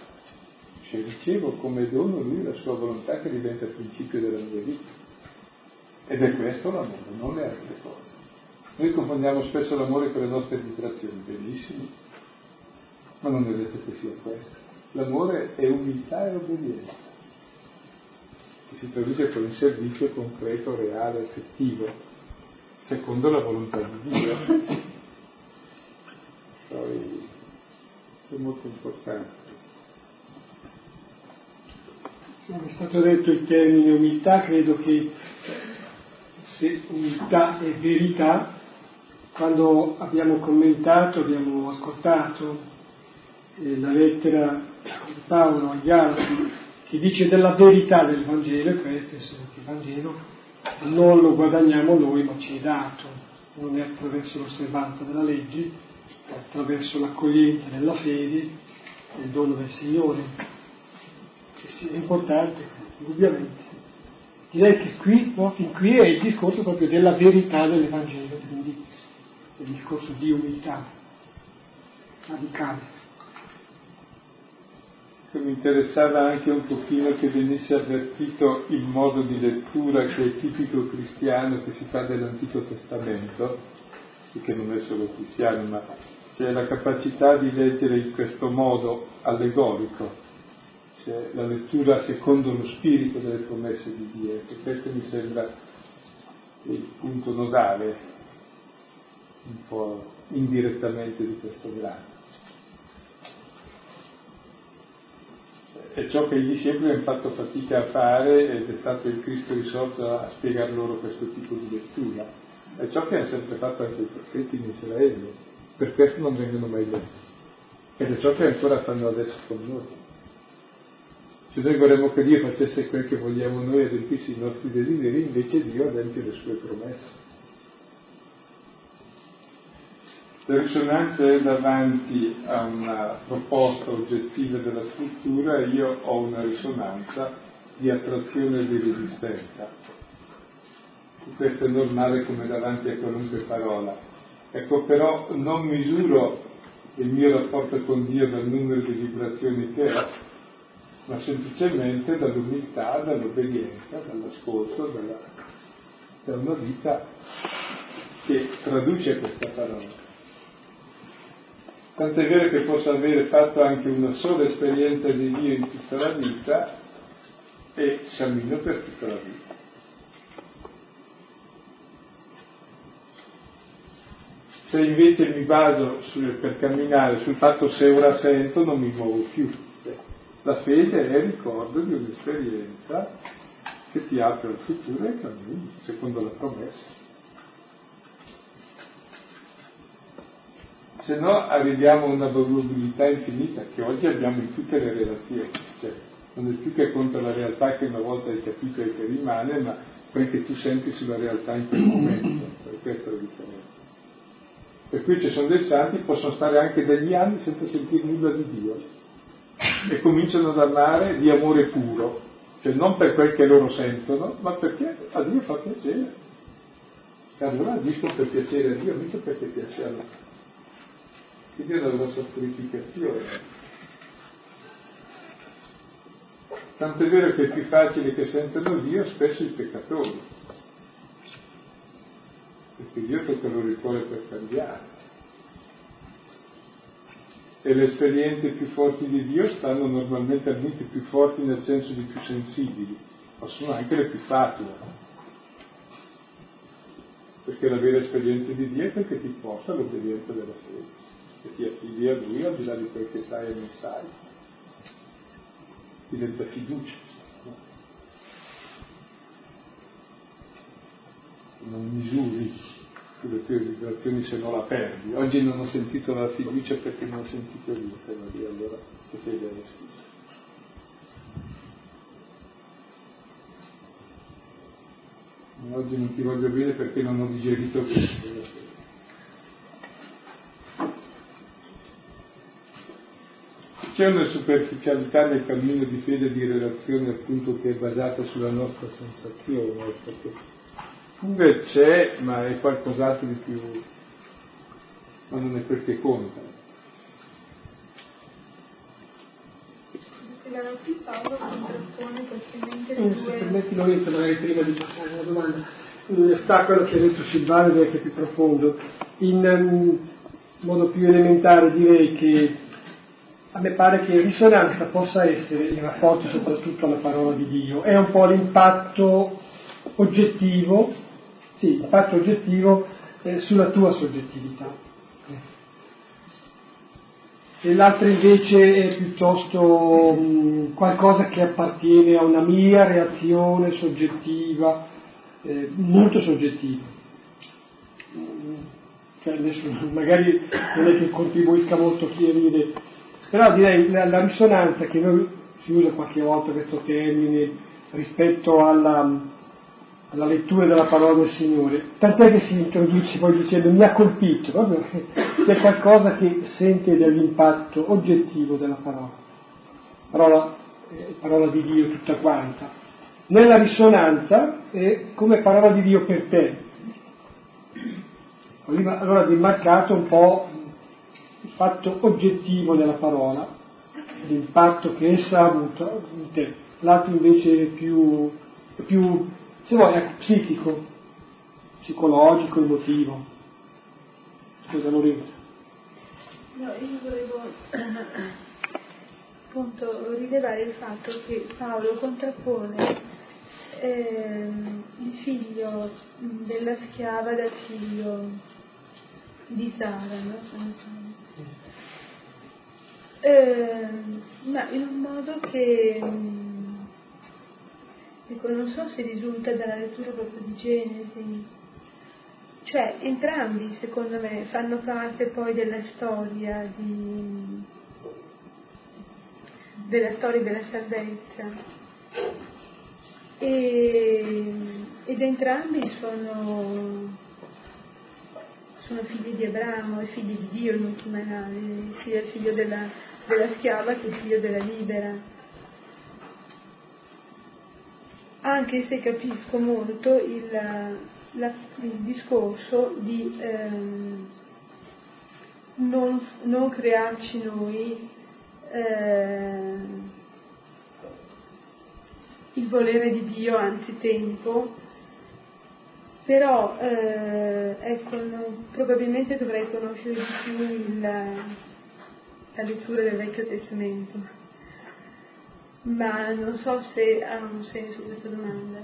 Cioè ricevo come dono lui la sua volontà che diventa principio della mia vita. Ed è questo l'amore, non le altre cose. Noi confondiamo spesso l'amore con le nostre distrazioni, benissimo, ma non è detto che sia questo. L'amore è umiltà e obbedienza, si traduce poi in servizio concreto, reale, effettivo, secondo la volontà di Dio. Poi è molto importante. Come è stato detto il termine umiltà, credo che se umiltà è verità, quando abbiamo commentato, abbiamo ascoltato eh, la lettera di Paolo agli altri che dice della verità del Vangelo, e questo è che il Vangelo non lo guadagniamo noi, ma ci è dato, non è attraverso l'osservanza della legge, attraverso l'accoglienza della fede, il dono del Signore, che sia importante, indubbiamente. Direi che qui, no, fin qui è il discorso proprio della verità dell'Evangelo, quindi il discorso di umiltà radicale. Mi interessava anche un pochino che venisse avvertito il modo di lettura che è tipico cristiano che si fa dell'Antico Testamento, e che non è solo cristiano, ma c'è la capacità di leggere in questo modo allegorico, c'è la lettura secondo lo spirito delle promesse di Dio, e questo mi sembra il punto nodale, un po' indirettamente di questo brano. È ciò che i discepoli hanno fatto fatica a fare ed è stato il Cristo risorto a spiegar loro questo tipo di lettura. È ciò che hanno sempre fatto anche i profeti in Israele per questo non vengono mai letti. Ed è ciò che ancora fanno adesso con noi. Se noi vorremmo che Dio facesse quel che vogliamo noi, adempisse i nostri desideri, invece Dio adempie le sue promesse. Le risonanze davanti a una proposta oggettiva della scrittura, io ho una risonanza di attrazione e di resistenza. Questo è normale come davanti a qualunque parola Ecco, però non misuro il mio rapporto con Dio dal numero di vibrazioni che ho, ma semplicemente dall'umiltà, dall'obbedienza, dall'ascolto, dalla, da una vita che traduce questa parola. Tant'è vero che posso avere fatto anche una sola esperienza di Dio in tutta la vita e cammino per tutta la vita. Se invece mi baso sul, per camminare sul fatto se ora sento non mi muovo più. La fede è il ricordo di un'esperienza che ti apre al futuro e cammini secondo la promessa. Se no arriviamo a una volubilità infinita che oggi abbiamo in tutte le relazioni, cioè non è più che contro la realtà che una volta hai capito e che rimane, ma quel che tu senti sulla realtà in quel momento, per questo è la differenza. Per cui ci sono dei santi che possono stare anche degli anni senza sentire nulla di Dio. e cominciano ad amare di amore puro, cioè non per quel che loro sentono, ma perché a Dio fa piacere. E allora agiscono per piacere a Dio, mica perché piace a loro. Quindi è la nostra purificazione. Tanto è vero che è più facile che sentano Dio spesso i peccatori, perché Dio tocca loro il cuore per cambiare. E le esperienze più forti di Dio stanno normalmente al limite più forti nel senso di più sensibili, ma sono anche le più facili. Perché la vera esperienza di Dio è quel che ti porta all'obbedienza della fede che ti affidi a lui al di là di quel che sai e non sai. Diventa fiducia. No? Non misuri sulle tue vibrazioni se non la perdi. Oggi non ho sentito la fiducia perché non ho sentito Dio, però Dio allora che fede è scusa. Oggi non ti voglio bene perché non ho digerito bene. C'è una superficialità nel cammino di fede di relazione appunto che è basata sulla nostra sensazione, perché pure c'è, ma è qualcos'altro di più, ma non è che conta. Paolo contrappone eh, Se permetti Lorenzo, magari prima di passare alla domanda, eh, sta quello che ha detto Silvano ed è anche più profondo. In um, modo più elementare direi che a me pare che risonanza possa essere in rapporto soprattutto alla parola di Dio, è un po' l'impatto oggettivo, sì, l'impatto oggettivo eh, sulla tua soggettività. E l'altro invece è piuttosto mh, qualcosa che appartiene a una mia reazione soggettiva, eh, molto soggettiva. Cioè, adesso, magari non è che contribuisca molto a chiarire però direi la, la risonanza che noi si usa qualche volta questo termine rispetto alla, alla lettura della parola del Signore, tant'è che si introduce poi dicendo mi ha colpito, proprio c'è qualcosa che sente dell'impatto oggettivo della parola, parola, eh, parola di Dio tutta quanta. Nella risonanza è come parola di Dio per te. Allora vi marcato un po' fatto oggettivo della parola, l'impatto che essa ha avuto in te, l'altro invece più, più se vuoi, ecco, psichico, psicologico, emotivo. Scusa Lorenzo. No, io volevo appunto rilevare il fatto che Paolo contrappone eh, il figlio della schiava dal figlio di Sara, no? Eh, ma in un modo che dico, non so se risulta dalla lettura proprio di Genesi, cioè entrambi secondo me fanno parte poi della storia di, della storia della salvezza. E, ed entrambi sono sono figli di Abramo e figli di Dio in ultima analisi, sia figlio della, della schiava che il figlio della libera. Anche se capisco molto il, la, il discorso di ehm, non, non, crearci noi eh, il volere di Dio anzitempo però eh, ecco, no, probabilmente dovrei conoscere di più il, la lettura del Vecchio Testamento, ma non so se ha un senso questa domanda.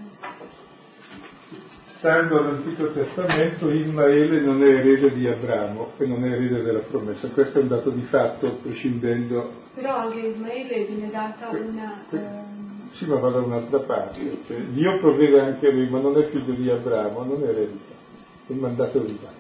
Stando all'Antico Testamento, Ismaele non è erede di Abramo e non è erede della promessa, questo è un dato di fatto, prescindendo. Però anche Ismaele viene data una. Eh, sì, ma va da un'altra parte. Cioè, Dio provvede anche a lui, ma non è figlio di Abramo, non è eredita, è mandato divino.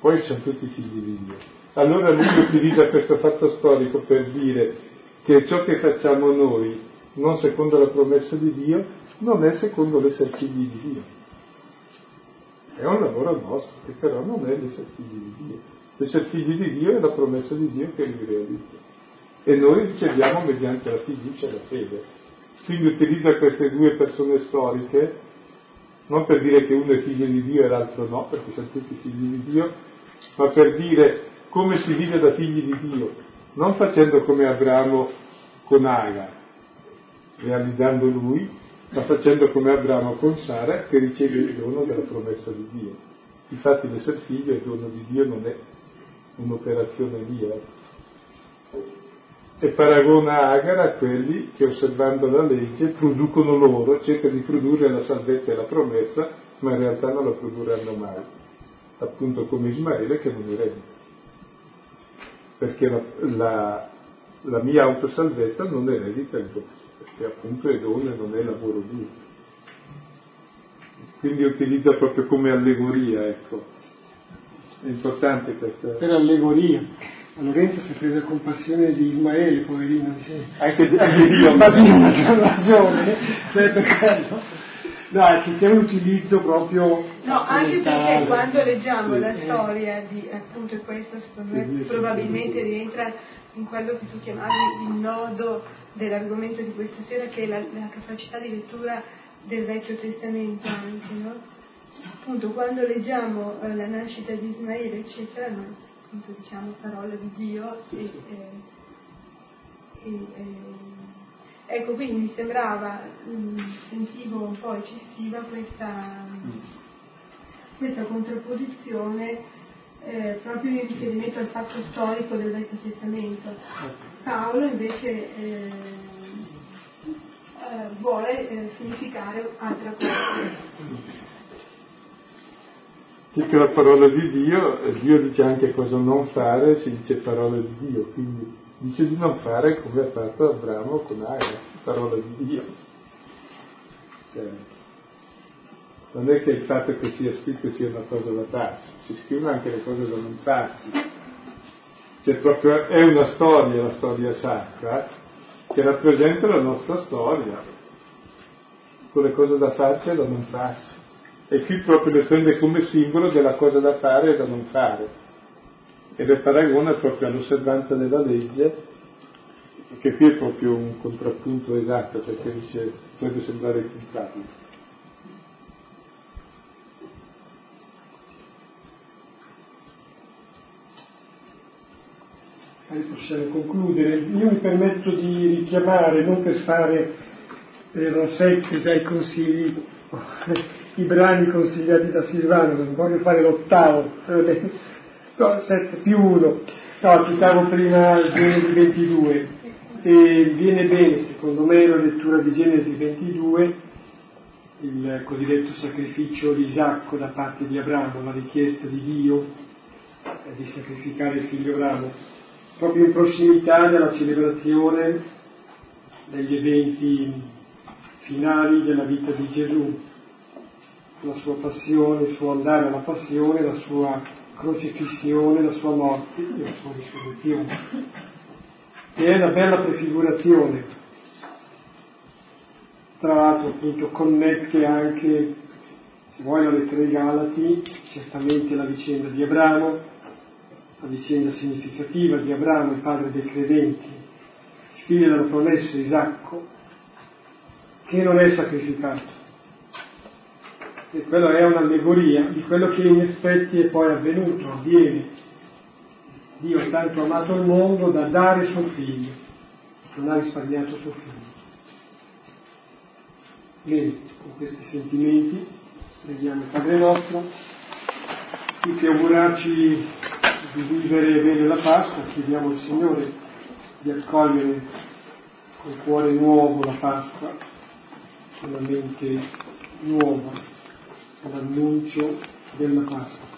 Poi sono tutti figli di Dio. Allora lui utilizza questo fatto storico per dire che ciò che facciamo noi, non secondo la promessa di Dio, non è secondo l'essere figli di Dio. È un lavoro nostro, che però non è l'essere figli di Dio. L'essere figli di Dio è la promessa di Dio che lui realizza. e noi riceviamo mediante la fiducia e la fede. Quindi utilizza queste due persone storiche non per dire che uno è figlio di Dio e l'altro no, perché sono tutti figli di Dio, ma per dire come si vive da figli di Dio, non facendo come Abramo con Agar, realizzando lui, ma facendo come Abramo con Sara che riceve il dono della promessa di Dio. Infatti l'essere figlio è dono di Dio, non è un'operazione mia. E paragona Agar a quelli che osservando la legge producono loro, cercano di produrre la salvezza e la promessa, ma in realtà non la produrranno mai. Appunto come Ismaele che non eredita. Perché la, la, la mia autosalvezza non eredita il dono che appunto è dono e non è lavoro duro. Quindi utilizza proprio come allegoria, ecco. È importante questa. Per allegoria. A Lorenzo si è presa compassione di Ismaele, poverino, dice. Anche, anche Dio. Ma Dio ha ragione, cioè per quello. No, è che c'è un utilizzo proprio. No, anche perché quando leggiamo sì, la storia di appunto questo, secondo me, probabilmente rientra in quello che tu chiamavi il nodo dell'argomento di questa sera, che è la, la capacità di lettura del Vecchio Testamento anche, no? Appunto, quando leggiamo eh, la nascita di Ismaele, eccetera, noi appunto diciamo parola di Dio e, eh, e, eh, ecco, quindi mi sembrava, mm, sentivo un po' eccessiva questa, questa contrapposizione eh, proprio in riferimento al fatto storico del Vecchio Testamento. Paolo invece eh, eh, vuole eh, significare altra cosa. Dice la parola di Dio, Dio dice anche cosa non fare, si dice parola di Dio, quindi dice di non fare come ha fatto Abramo con Agra, parola di Dio. Cioè, non è che il fatto che sia scritto sia una cosa da farsi, si scrivono anche le cose da non farsi. Cioè proprio è una storia, la storia sacra, che rappresenta la nostra storia, con le cose da farsi e da non farsi. E qui proprio le prende come simbolo della cosa da fare e da non fare. E le paragona proprio all'osservanza della legge, che qui è proprio un contrappunto esatto, perché dice, potrebbe sembrare pensabile. possiamo concludere. Io mi permetto di richiamare, non per fare per la sette dai consigli, i brani consigliati da Silvano, non voglio fare l'ottavo, no, sette più uno. No, citavo prima Genesi 22 e viene bene, secondo me, la lettura di Genesi 22, il cosiddetto sacrificio di Isacco da parte di Abramo, la richiesta di Dio di sacrificare il figlio Abramo. Proprio in prossimità della celebrazione degli eventi finali della vita di Gesù, la sua passione, il suo andare alla passione, la sua crocifissione, la sua morte e la sua risurrezione. E è una bella prefigurazione. Tra l'altro appunto connette anche, se vuoi, lettera ai Galati, certamente la vicenda di Abramo, la vicenda significativa di Abramo, il padre dei credenti, figlio della promessa Isacco, che non è sacrificato. E quello è un'allegoria di quello che in effetti è poi avvenuto, avviene. Dio tanto amato il mondo da dare suo figlio, non ha risparmiato suo figlio. Bene, con questi sentimenti preghiamo il Padre nostro, tutti augurarci di vivere bene la Pasqua, chiediamo al Signore di accogliere con cuore nuovo la Pasqua, con la mente nuova, l'annuncio della Pasqua.